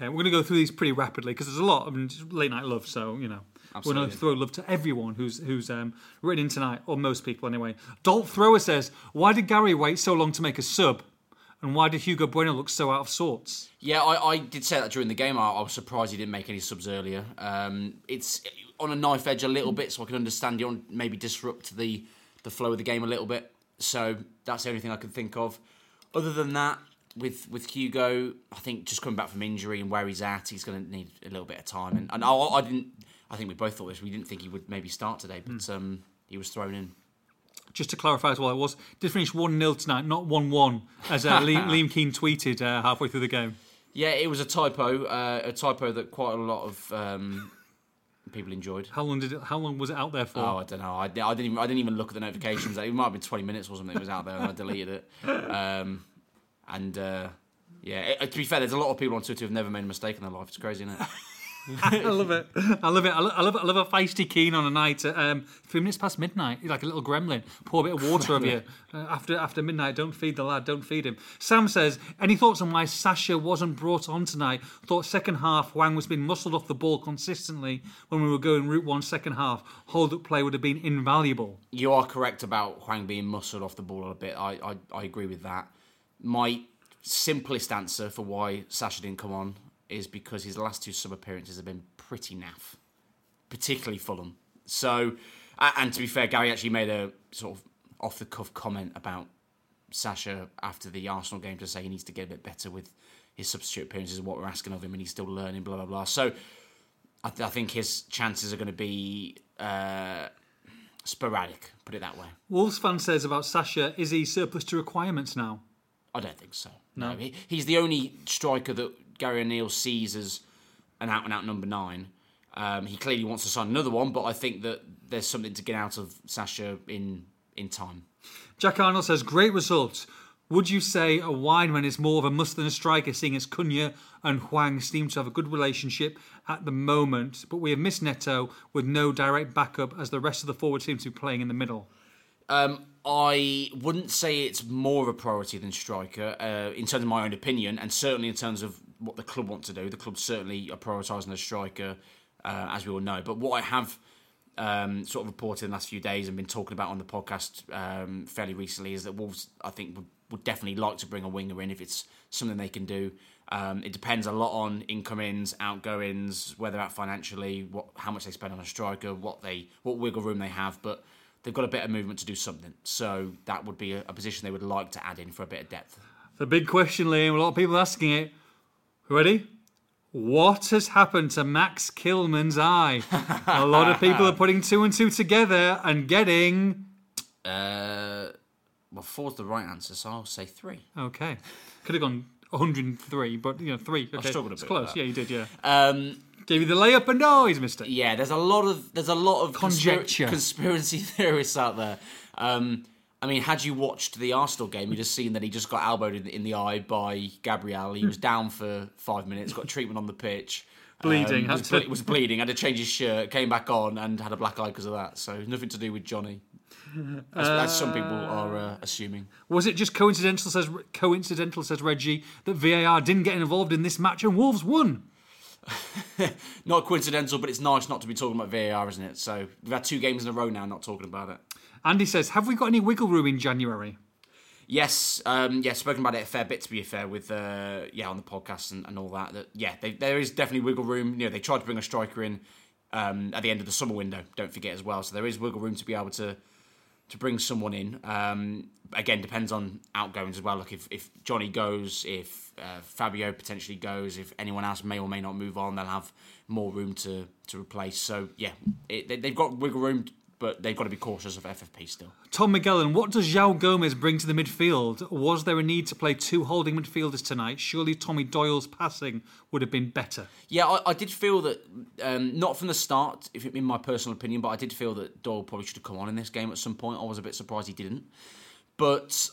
Okay, we're going to go through these pretty rapidly because there's a lot. I mean, it's late night love, so you know. We're going to throw love to everyone who's who's um, written in tonight, or most people anyway. Dolt Thrower says, "Why did Gary wait so long to make a sub, and why did Hugo Bueno look so out of sorts?" Yeah, I, I did say that during the game. I, I was surprised he didn't make any subs earlier. Um, it's on a knife edge a little bit, so I can understand you want maybe disrupt the the flow of the game a little bit. So that's the only thing I can think of. Other than that, with with Hugo, I think just coming back from injury and where he's at, he's going to need a little bit of time. And, and I, I didn't. I think we both thought this. We didn't think he would maybe start today, but um, he was thrown in. Just to clarify as well, it was did finish one 0 tonight, not one one, as uh, Liam, Liam Keen tweeted uh, halfway through the game. Yeah, it was a typo, uh, a typo that quite a lot of um, people enjoyed. How long did it? How long was it out there for? Oh, I don't know. I, I didn't. Even, I didn't even look at the notifications. It might have been twenty minutes or something. It was out there, and I deleted it. Um, and uh, yeah, it, to be fair, there's a lot of people on Twitter who've never made a mistake in their life. It's crazy, isn't it? I love it. I love it. I lo- I love it. I love a feisty keen on a night at um, three minutes past midnight, like a little gremlin. Pour a bit of water over you uh, after after midnight. Don't feed the lad. Don't feed him. Sam says, any thoughts on why Sasha wasn't brought on tonight? Thought second half Hwang was being muscled off the ball consistently when we were going route one second half. Hold up play would have been invaluable. you are correct about Hwang being muscled off the ball a bit. I, I, I agree with that. My simplest answer for why Sasha didn't come on is because his last two sub appearances have been pretty naff, particularly Fulham. So, and to be fair, Gary actually made a sort of off the cuff comment about Sasha after the Arsenal game to say he needs to get a bit better with his substitute appearances and what we're asking of him, and he's still learning. Blah blah blah. So, I, th- I think his chances are going to be uh, sporadic. Put it that way. Wolves fan says about Sasha, is he surplus to requirements now? I don't think so. No, He, he's the only striker that Gary O'Neill sees as an out and out number nine. Um, he clearly wants to sign another one, but I think that there's something to get out of Sasha in in time. Jack Arnold says, great results. Would you say a wineman is more of a must than a striker, seeing as Cunha and Hwang seem to have a good relationship at the moment, but we have missed Neto with no direct backup as the rest of the forward seems to be playing in the middle? Um, I wouldn't say it's more of a priority than striker uh, in terms of my own opinion, and certainly in terms of what the club want to do. The club certainly are prioritising the striker, uh, as we all know. But what I have um, sort of reported in the last few days and been talking about on the podcast um, fairly recently is that Wolves, I think, would, would definitely like to bring a winger in if it's something they can do. Um, it depends a lot on incomings, outgoings, where they're at financially, what how much they spend on a striker, what they what wiggle room they have, but they've got a bit of movement to do something. So that would be a, a position they would like to add in for a bit of depth. The big question, Liam, a lot of people asking it. Ready? What has happened to Max Kilman's eye? a lot of people are putting two and two together and getting. Uh, well, four's the right answer, so I'll say three. Okay. Could have gone 103, but, you know, three. Okay. struggled a it's close. Yeah, you did, yeah. Um, Gave you the layup and no, he's missed it. yeah, there's a lot of there's a lot of Conjecture. conspiracy theorists out there. Um, I mean, had you watched the Arsenal game, you'd have seen that he just got elbowed in, in the eye by Gabriel. He was down for five minutes, got treatment on the pitch. Bleeding, um, had was, to- ble- was bleeding, had to change his shirt, came back on, and had a black eye because of that. So nothing to do with Jonny, as, as some people are uh, assuming. Was it just coincidental, says coincidental, says Reggie, that VAR didn't get involved in this match and Wolves won? Not coincidental, but it's nice not to be talking about VAR, isn't it? So we've had two games in a row now not talking about it. Andy says, have we got any wiggle room in January? Yes, um, yeah, spoken about it a fair bit to be fair with uh, yeah on the podcast and, and all that. That yeah, they, there is definitely wiggle room. You know, they tried to bring a striker in um, at the end of the summer window. Don't forget as well. So there is wiggle room to be able to to bring someone in. Um, again, depends on outgoings as well. Look, if, if Jonny goes, if uh, Fabio potentially goes, if anyone else may or may not move on, they'll have more room to, to replace. So, yeah, it, they, they've got wiggle room but they've got to be cautious of FFP still. Tom McGillen, what does João Gomes bring to the midfield? Was there a need to play two holding midfielders tonight? Surely Tommy Doyle's passing would have been better. Yeah, I, I did feel that, um, not from the start, if in my personal opinion, but I did feel that Doyle probably should have come on in this game at some point. I was a bit surprised he didn't. But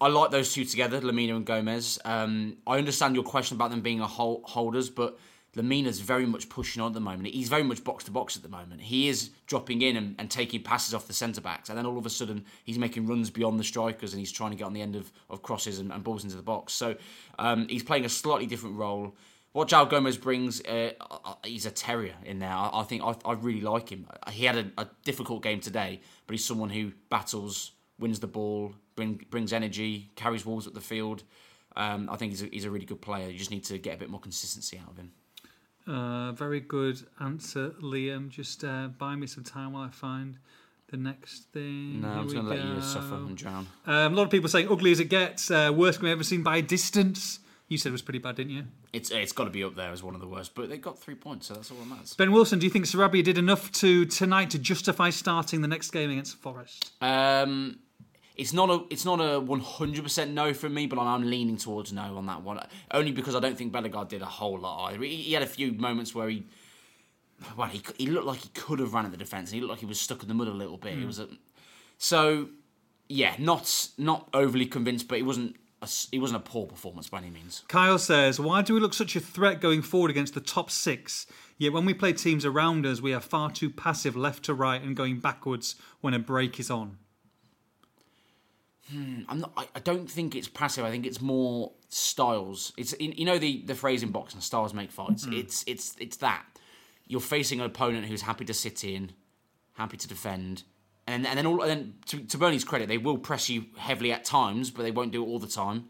I like those two together, Lemina and Gomes. Um, I understand your question about them being a holders, but Lemina's very much pushing on at the moment. He's very much box to box at the moment. He is dropping in and, and taking passes off the centre backs, and then all of a sudden he's making runs beyond the strikers and he's trying to get on the end of, of crosses and, and balls into the box. So um, he's playing a slightly different role. What João Gomes brings, uh, uh, he's a terrier in there. I, I think I, I, really like him. He had a, a, difficult game today, but he's someone who battles, wins the ball, bring, brings energy, carries balls up the field. Um, I think he's a, he's a really good player. You just need to get a bit more consistency out of him. Uh, very good answer, Liam. Just uh, buy me some time while I find the next thing. No, I'm just going to let you suffer and drown. Um, a lot of people saying ugly as it gets, uh, worst game ever seen by distance. You said it was pretty bad, didn't you? It's it's got to be up there as one of the worst, but they got three points, so that's all that matters. Ben Wilson, do you think Sarabia did enough to tonight to justify starting the next game against Forest? Um, it's not a it's not a one hundred percent no from me, but I'm leaning towards no on that one. Only because I don't think Bellegarde did a whole lot either. He, he had a few moments where he, well, he he looked like he could have run at the defence, and he looked like he was stuck in the mud a little bit. Mm. It was a, so yeah, not not overly convinced, but it wasn't. A, it wasn't a poor performance by any means. Kyle says, "Why do we look such a threat going forward against the top six? Yet when we play teams around us, we are far too passive left to right and going backwards when a break is on." Hmm, I'm not. I, I, don't think it's passive. I think it's more styles. It's you know the the phrase in boxing, styles make fights. Mm-hmm. It's it's it's that you're facing an opponent who's happy to sit in, happy to defend, and and then all and then to, to Burnley's credit, they will press you heavily at times, but they won't do it all the time.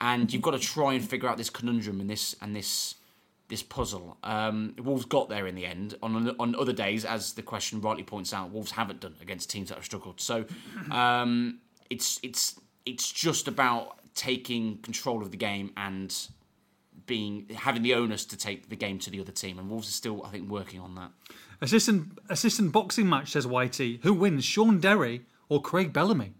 And you've got to try and figure out this conundrum and this and this this puzzle. Um, Wolves got there in the end. On on other days, as the question rightly points out, Wolves haven't done against teams that have struggled. So. Um, it's it's it's just about taking control of the game and being having the onus to take the game to the other team. And Wolves are still, I think, working on that. Assistant assistant boxing match says Whitey. Who wins, Shaun Derry or Craig Bellamy?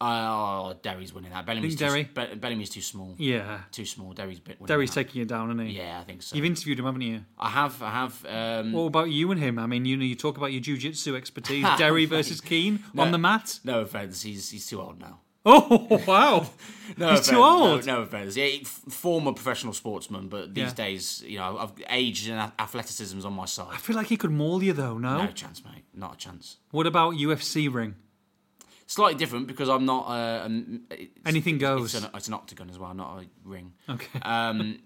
Oh, Derry's winning that. Bellamy's too, Derry? Be- Bellamy's too small. Yeah, too small. Derry's bit. Derry's that. taking it down, isn't he? Yeah, I think so. You've interviewed him, haven't you? I have. I have. Um... What about you and him? I mean, you know, you talk about your jiu-jitsu expertise. Derry versus Keen no, on the mat. No offense, he's he's too old now. Oh wow! no He's offense, too old. No, no offense. Yeah, former professional sportsman, but these yeah. days, you know, I've age and athleticism's on my side. I feel like he could maul you, though. No, no chance, mate. Not a chance. What about UFC ring? Slightly different because I'm not. Uh, um, Anything goes. It's an, it's an, octagon as well, not a ring. Okay. Um,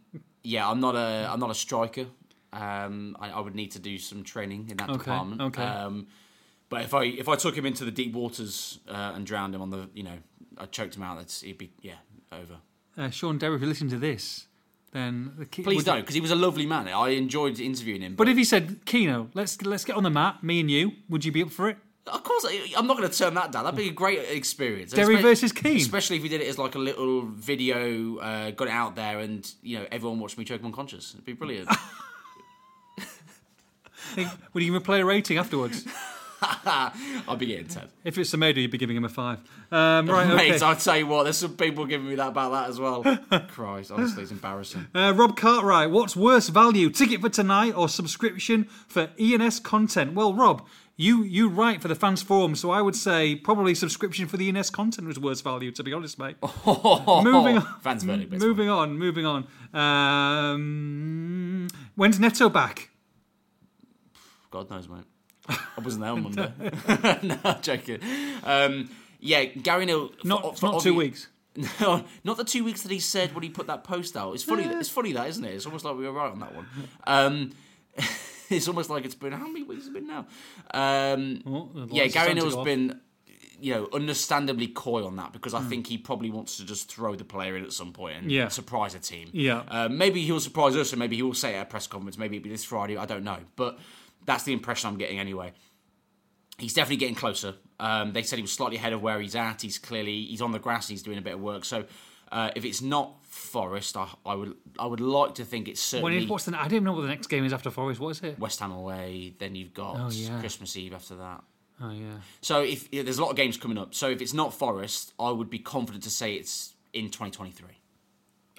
yeah, I'm not a. I'm not a striker. Um, I, I, would need to do some training in that okay. department. Okay. Um, but if I if I took him into the deep waters uh, and drowned him on the you know I choked him out. That's he'd be yeah over. Uh, Shaun Derry, if you listen to this, then the key, please don't, because he was a lovely man. I enjoyed interviewing him. But, but if he said, "Keno, let's let's get on the mat, me and you," would you be up for it? Of course, I'm not going to turn that down. That'd be a great experience. Derry versus Keen, especially if we did it as like a little video, uh, got it out there, and you know everyone watched me choke unconscious. It'd be brilliant. Would you even play a rating afterwards? I'll be getting 10. If it's Semedo, you'd be giving him a 5. Um, right, Mate. I'll tell you what, there's some people giving me that about that as well. Christ, honestly, it's embarrassing. Uh, Rob Cartwright, what's worse value, ticket for tonight or subscription for ENS content? Well, Rob, you you write for the fans forum, so I would say probably subscription for the ENS content was worse value, to be honest, mate. moving on. Fans verdict. Moving on, moving on. Um, when's Neto back? God knows, mate. I wasn't there on Monday. no, joking. Um, yeah, Gary O'Neill. Not, for, not two weeks. No, not the two weeks that he said when he put that post out. It's funny. It's funny that, isn't it? It's almost like we were right on that one. Um, it's almost like it's been how many weeks has it been now? Um, oh, yeah, Gary O'Neill's been you know, understandably coy on that because I think he probably wants to just throw the player in at some point and. Yeah. surprise a team. Yeah. Uh, maybe he'll surprise us, and maybe he will say it at a press conference. Maybe it'll be this Friday. I don't know, but that's the impression I'm getting anyway. He's definitely getting closer. Um, they said he was slightly ahead of where he's at. He's clearly he's on the grass. He's doing a bit of work. So uh, if it's not Forest, I, I would I would like to think it's When certainly is, what's the? I don't even know what the next game is after Forest. What is it? West Ham away. Then you've got Oh, yeah. Christmas Eve after that. Oh yeah. So if yeah, there's a lot of games coming up, so if it's not Forest, I would be confident to say it's in 2023.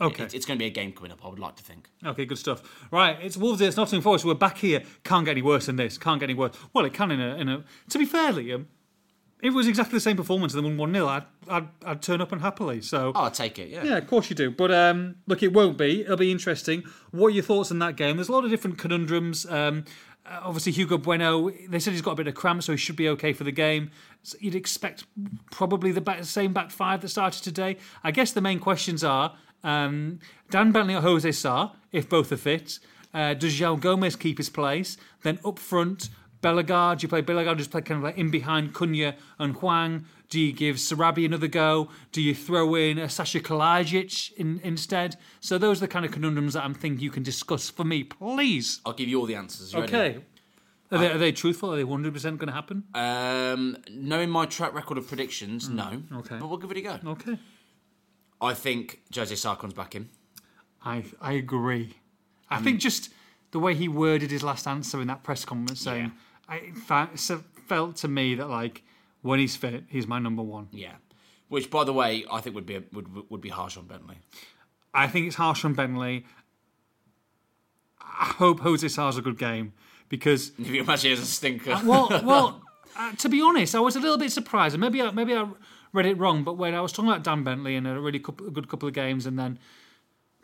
Okay. It- it's going to be a game coming up. I would like to think. Okay, good stuff. Right, it's Wolves. It's Nottingham Forest. We're back here. Can't get any worse than this. Can't get any worse. Well, it can in a. In a to be fair, Liam, it was exactly the same performance and they won one 0 I'd, I'd I'd turn up and happily. So. Oh, I'll take it. Yeah. Yeah, of course you do. But um, look, it won't be. It'll be interesting. What are your thoughts on that game? There's a lot of different conundrums. Um, uh, obviously, Hugo Bueno, they said he's got a bit of cramp, so he should be okay for the game. So you'd expect probably the back, same back five that started today. I guess the main questions are um, Dan Bentley or Jose Sá, if both are fit. Uh, does João Gomes keep his place? Then up front, Bellegarde, do you play Bellegarde, just play kind of like in behind Cunha and Hwang? Do you give Sarabi another go? Do you throw in a Sasha Kalajdžić in, instead? So those are the kind of conundrums that I'm thinking you can discuss for me, please. I'll give you all the answers. You? Okay. Are they, are they truthful? Are they 100% going to happen? Um, knowing my track record of predictions, no. Hmm, okay. But we'll give it a go. Okay. I think Jose Sarkon's back in. I I agree. I think just the way he worded his last answer in that press conference, saying, I, it fa- so- felt to me that like when he's fit, he's my number one. Yeah. Which, by the way, I think would be would would be harsh on Bentley. I think it's harsh on Bentley. I hope Jose Sá's a good game because If you imagine he has a stinker. well, well, uh, to be honest, I was a little bit surprised, and maybe I, maybe I read it wrong. But when I was talking about Dan Bentley and a really couple, a good couple of games, and then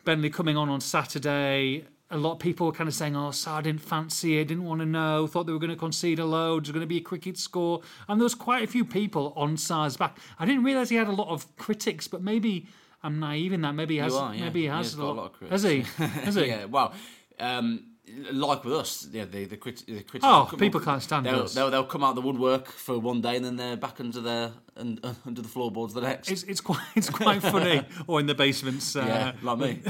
Bentley coming on on Saturday, a lot of people were kind of saying, "Oh, Sá didn't fancy it, didn't want to know, thought they were going to concede a load, there's going to be a cricket score," and there was quite a few people on Sá's back. I didn't realise he had a lot of critics, but maybe. I'm naive in that. Maybe he has. Are, yeah. Maybe he He has has got a lot of critics. Has he? Has he? yeah. Well, um, like with us, yeah, the the, crit- the critics. Oh, people up- can't stand they'll, us. They'll, they'll come out the woodwork for one day and then they're back under their and uh, under the floorboards the next. It's, it's quite it's quite funny, or in the basements. Uh, yeah, like me.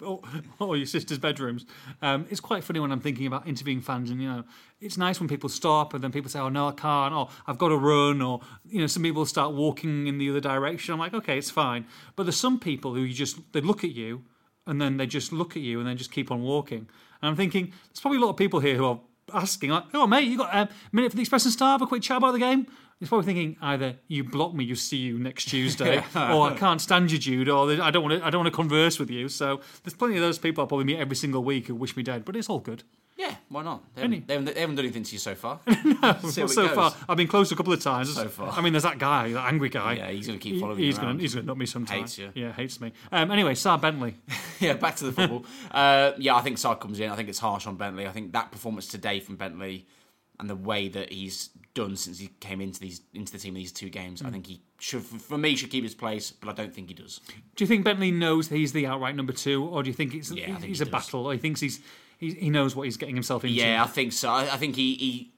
or, or your sister's bedrooms. Um, it's quite funny when I'm thinking about interviewing fans, and you know, it's nice when people stop and then people say, "Oh no, I can't," or "I've got to run," or you know, some people start walking in the other direction. I'm like, okay, it's fine. But there's some people who you just they look at you and then they just look at you and then just keep on walking. And I'm thinking, there's probably a lot of people here who are asking, like, "Oh mate, you got a minute for the Express and Star? Have a quick chat about the game." He's probably thinking either you block me, you see you next Tuesday, or I can't stand you, Jude, or I don't want to, I don't want to converse with you. So there's plenty of those people I probably meet every single week who wish me dead, but it's all good. Yeah, why not? They haven't, they, haven't, they haven't done anything to you so far. Well, See how it so goes. far, I've been close a couple of times. So far. I mean, there's that guy, that angry guy. Yeah, he's going to keep He- following he's around. he's gonna knock me sometime. Hates you. Yeah, hates me. Um, anyway, Sá Bentley. yeah, back to the football. uh, yeah, I think Sá comes in. I think it's harsh on Bentley. I think that performance today from Bentley and the way that he's done since he came into these into the team in these two games, Mm. I think he should, for me, should keep his place. But I don't think he does. Do you think Bentley knows he's the outright number two, or do you think it's Yeah, think he's he a battle, or he thinks he's he, he knows what he's getting himself into? Yeah, I think so. I, I think he he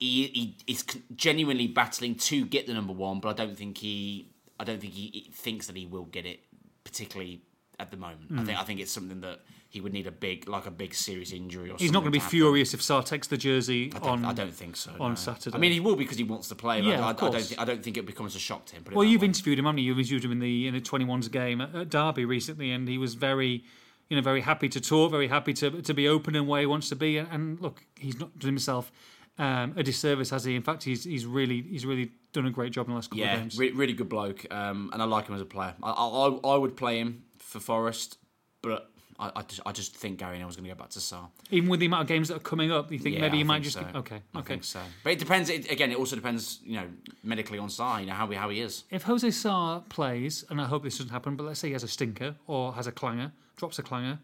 he, he is genuinely battling to get the number one, but I don't think he I don't think he, thinks that he will get it, particularly at the moment. Hmm. I think I think it's something that he would need a big like a big serious injury or. He's not going to be happen. furious if Sá takes the jersey I don't, on. I don't think so. on no. Saturday. I mean, he will because he wants to play. But Yeah, I, I don't. Think, I don't think it becomes a shock to him. Well, you've way. interviewed him, haven't you? You've interviewed him in the in the 21s game at, at Derby recently, and he was very, you know, very happy to talk, very happy to to be open in where he wants to be. And, and look, he's not done himself um, a disservice, has he? In fact, he's he's really he's really done a great job in the last couple of Yeah, games. re- really good bloke, um, and I like him as a player. I, I, I would play him for Forest, but I, I, just, I just think Gary O'Neill's going to go back to Sá. Even with the amount of games that are coming up, you think Yeah, maybe I he might just so. okay, I okay. think so. But it depends. It, again, it also depends, you know, medically on Sá. You know how he how he is. If Jose Sá plays, and I hope this doesn't happen, but let's say he has a stinker or has a clanger, drops a clanger,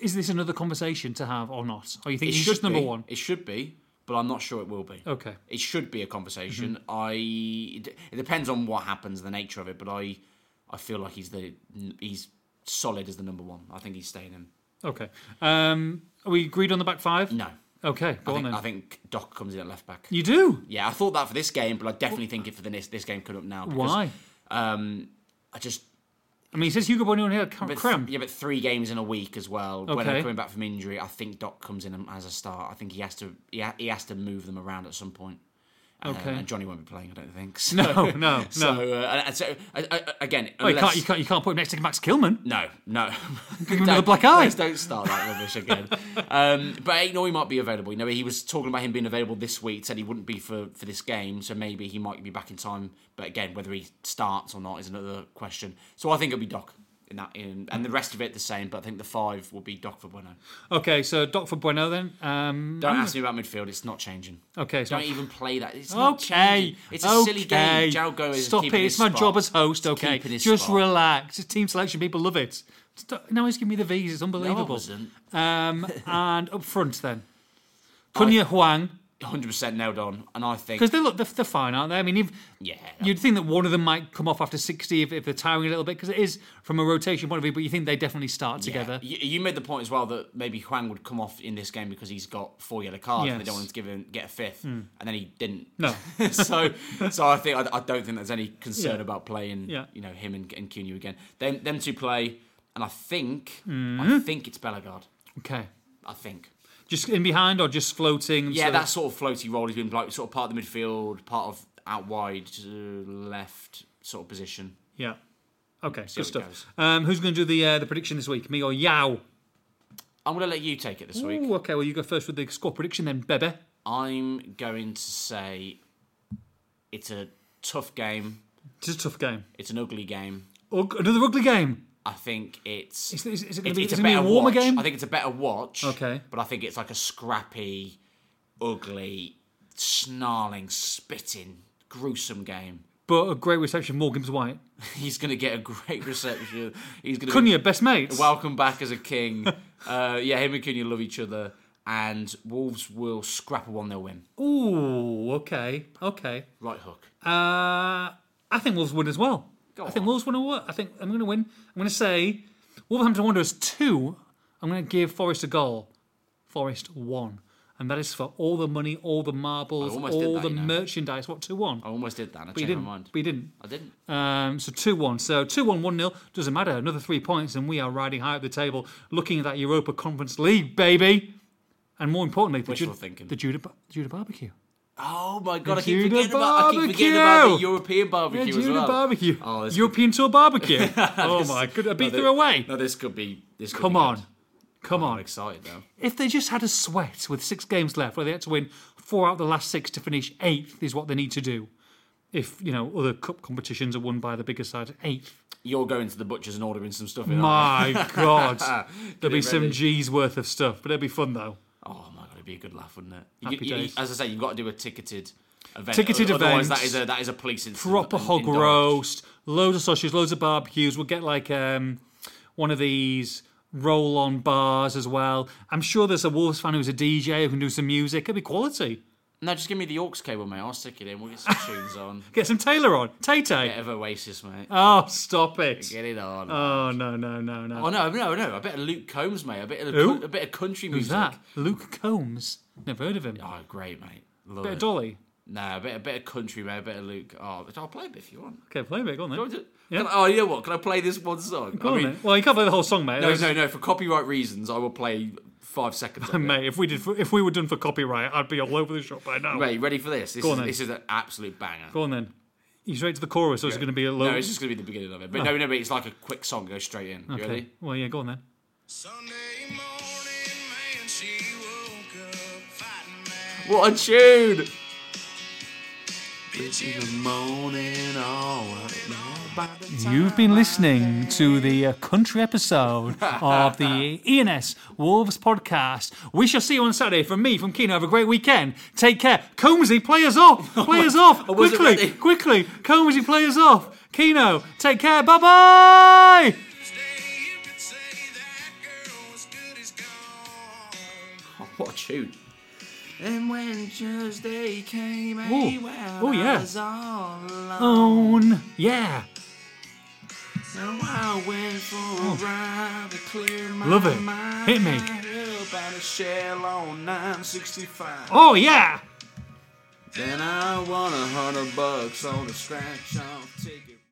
is this another conversation to have or not? Or you think It he's just number be. one? It should be, but I'm not sure it will be. Okay. It should be a conversation. Mm-hmm. I. It, it depends on what happens, the nature of it, but I, I feel like he's the he's solid as the number one. I think he's staying in. Okay. Um, are we agreed on the back five? No, Okay, go I on think, then. I think Doc comes in at left back. you do? Yeah, I thought that for this game, but I definitely think it for the this, this game coming up now. because, Why? Um, I just I mean, he says Hugo Bueno had but cramp. yeah, but three games in a week as well. Okay. When they're coming back from injury, I think Doc comes in as a start. I think he has to he, ha- he has to move them around at some point. Uh, Okay. and Jonny won't be playing, I don't think. So, No, no, So, no. uh, and so uh, uh, again, Oh, you, can't, you, can't, you can't put him next to Max Kilman. No, no. Give him another black eye. Let's don't start that rubbish again. um, but I know he might be available. You know, he was talking about him being available this week. Said he wouldn't be for, for this game, so maybe he might be back in time. But again, whether he starts or not is another question. So I think it'll be Doc in that, in, and the rest of it the same. But I think the five will be Doc for Bueno. Okay, so Doc for Bueno then. Um, Don't ask me about midfield; it's not changing. okay, so Don't even play that. It's not Okay, changing. It's a okay. silly game. Gomes is Stop it. It's my job as host. Okay, just spot. relax. It's team selection. People love it. Now he's giving me the V's. It's No, unbelievable. wasn't. um, and up front then, Cunha Hwang, 100% nailed on, and I think because they look they're, they're fine, aren't they? I mean, if, yeah, you'd think that one of them might come off after sixty if, if they're tiring a little bit, because it is from a rotation point of view. But you think they definitely start together. You, you made the point as well that maybe Huang would come off in this game because he's got four yellow cards and they Hmm. don't want to give him get a fifth, and then he didn't. No. so, so I think I, I don't think there's any concern Yeah. about playing. Yeah. You know him and, and Cunha again. Them them two play, and I think Hmm. I think it's Bellegarde. Okay, I think. Just in behind or just floating? Yeah, so- that sort of floaty role. He's been like sort of part of the midfield, part of out wide to left sort of position. yeah. Okay, See good stuff. Um, who's going to do the uh, the prediction this week? Me or Yao? I'm going to let you take it this week. Okay, well you go first with the score prediction then, Bebe. I'm going to say it's a tough game. It's a tough game. It's an ugly game. Ug- another ugly game. I think it's Is, is, is it to be, it's a it better be a warmer watch. game? I think it's a better watch. Okay. But I think it's like a scrappy, ugly, snarling, spitting, gruesome game. but a great reception, Morgan's White. He's going to get a great reception. He's going to Cunha, best mates. welcome back as a king. uh, yeah, him and Cunha love each other. And Wolves will scrap a 1 0 win. Ooh, okay, okay. Right hook. Uh, I think Wolves win as well. Go I think on. Wolves win. I think I'm going to win. I'm going to say Wolverhampton Wanderers two. I'm going to give Forest a goal. Forest one, and that is for all the money, all the marbles, I almost did all that, the you know. merchandise. What two one? I almost did that. I But you changed didn't. my mind. But you didn't. I didn't. Um, so 2 1. So 2 1, 1 0. Doesn't matter. Another three points, and we are riding high up the table, looking at that Europa Conference League, baby. And more importantly, the, Wishful thinking. the Judah, Judah barbecue. Oh my god! I keep forgetting about. I keep forgetting about the barbecue! European Yeah, barbecue as Judah well. barbecue. Oh, this European tour barbecue. oh my god! I beat no, through thi- away. No, this could be. This could Come be on. good. Come I'm on. excited now. If they just had a sweat with six games left, where they had to win four out of the last six to finish eighth, is what they need to do. If, you know, other cup competitions are won by the bigger side, eighth. You're going to the butcher's and ordering some stuff. In, My God. There'll be some. G's worth of stuff, but it'll be fun though. Oh my god, it'd be a good laugh, wouldn't it? You- Happy you- days. as I say, you've got to do a ticketed event. Ticketed Otherwise, that events. is a that is a police incident. Proper in- hog roast, loads of sausages, loads of barbecues. We'll get like um, one of these roll on bars as well. I'm sure there's a Wolves fan who's a DJ who can do some music. It'll be quality. No, just give me the aux cable, mate. I'll stick it in. We'll get some tunes on. Get some Taylor on. Tay Tay. Bit of Oasis, mate. Oh, stop it. Get it on. Oh, no, no, no, no. Oh no, no, no! A bit of Luke Combs, mate. A bit of Who? a bit of country music. Who's that? Luke Combs. Never heard of him. Oh, great, mate. Love Bit it. of Dolly. No, a bit, a bit of country, mate. A bit of Luke. Oh, I'll play a bit if you want. Okay, play a bit. Go on then. Yeah. Can I- oh, you know what? Can I play this one song? Go I on mean, then. Well, you can't play the whole song, mate. no, no, no. For copyright reasons, I will play five seconds. Of it. Mate, if we did, if we were done for copyright, I'd be all over the shop by now. Mate, ready for this? This Go on is then. this is an absolute banger. Go on then. You straight to the chorus, or is it going to be a low? No, it's just gonna be the beginning of it. But oh. no, no, but it's like a quick song. Go straight in. You okay. ready? Well, yeah, go on then. Sunday morning, man, she woke up fighting mad. What a tune! Bitch in the morning, all You've been listening to the uh, country episode of the ENS Wolves podcast. We shall see you on Saturday. From me, from Keno, have a great weekend. Take care. Combsy, play us off. Play us off. Quickly, quickly. Combsy, play us off. Keno, take care. Bye bye. Tuesday, you could say that girl was good as gone. What a tune! And when Tuesday came, Ooh. well, Oh, yeah. I was all alone. Own. Yeah. So I went for a oh. ride to clear my Love it. mind. Hit me. Up and a shell on 965. Oh yeah. Then I won a hundred bucks on a scratch off ticket.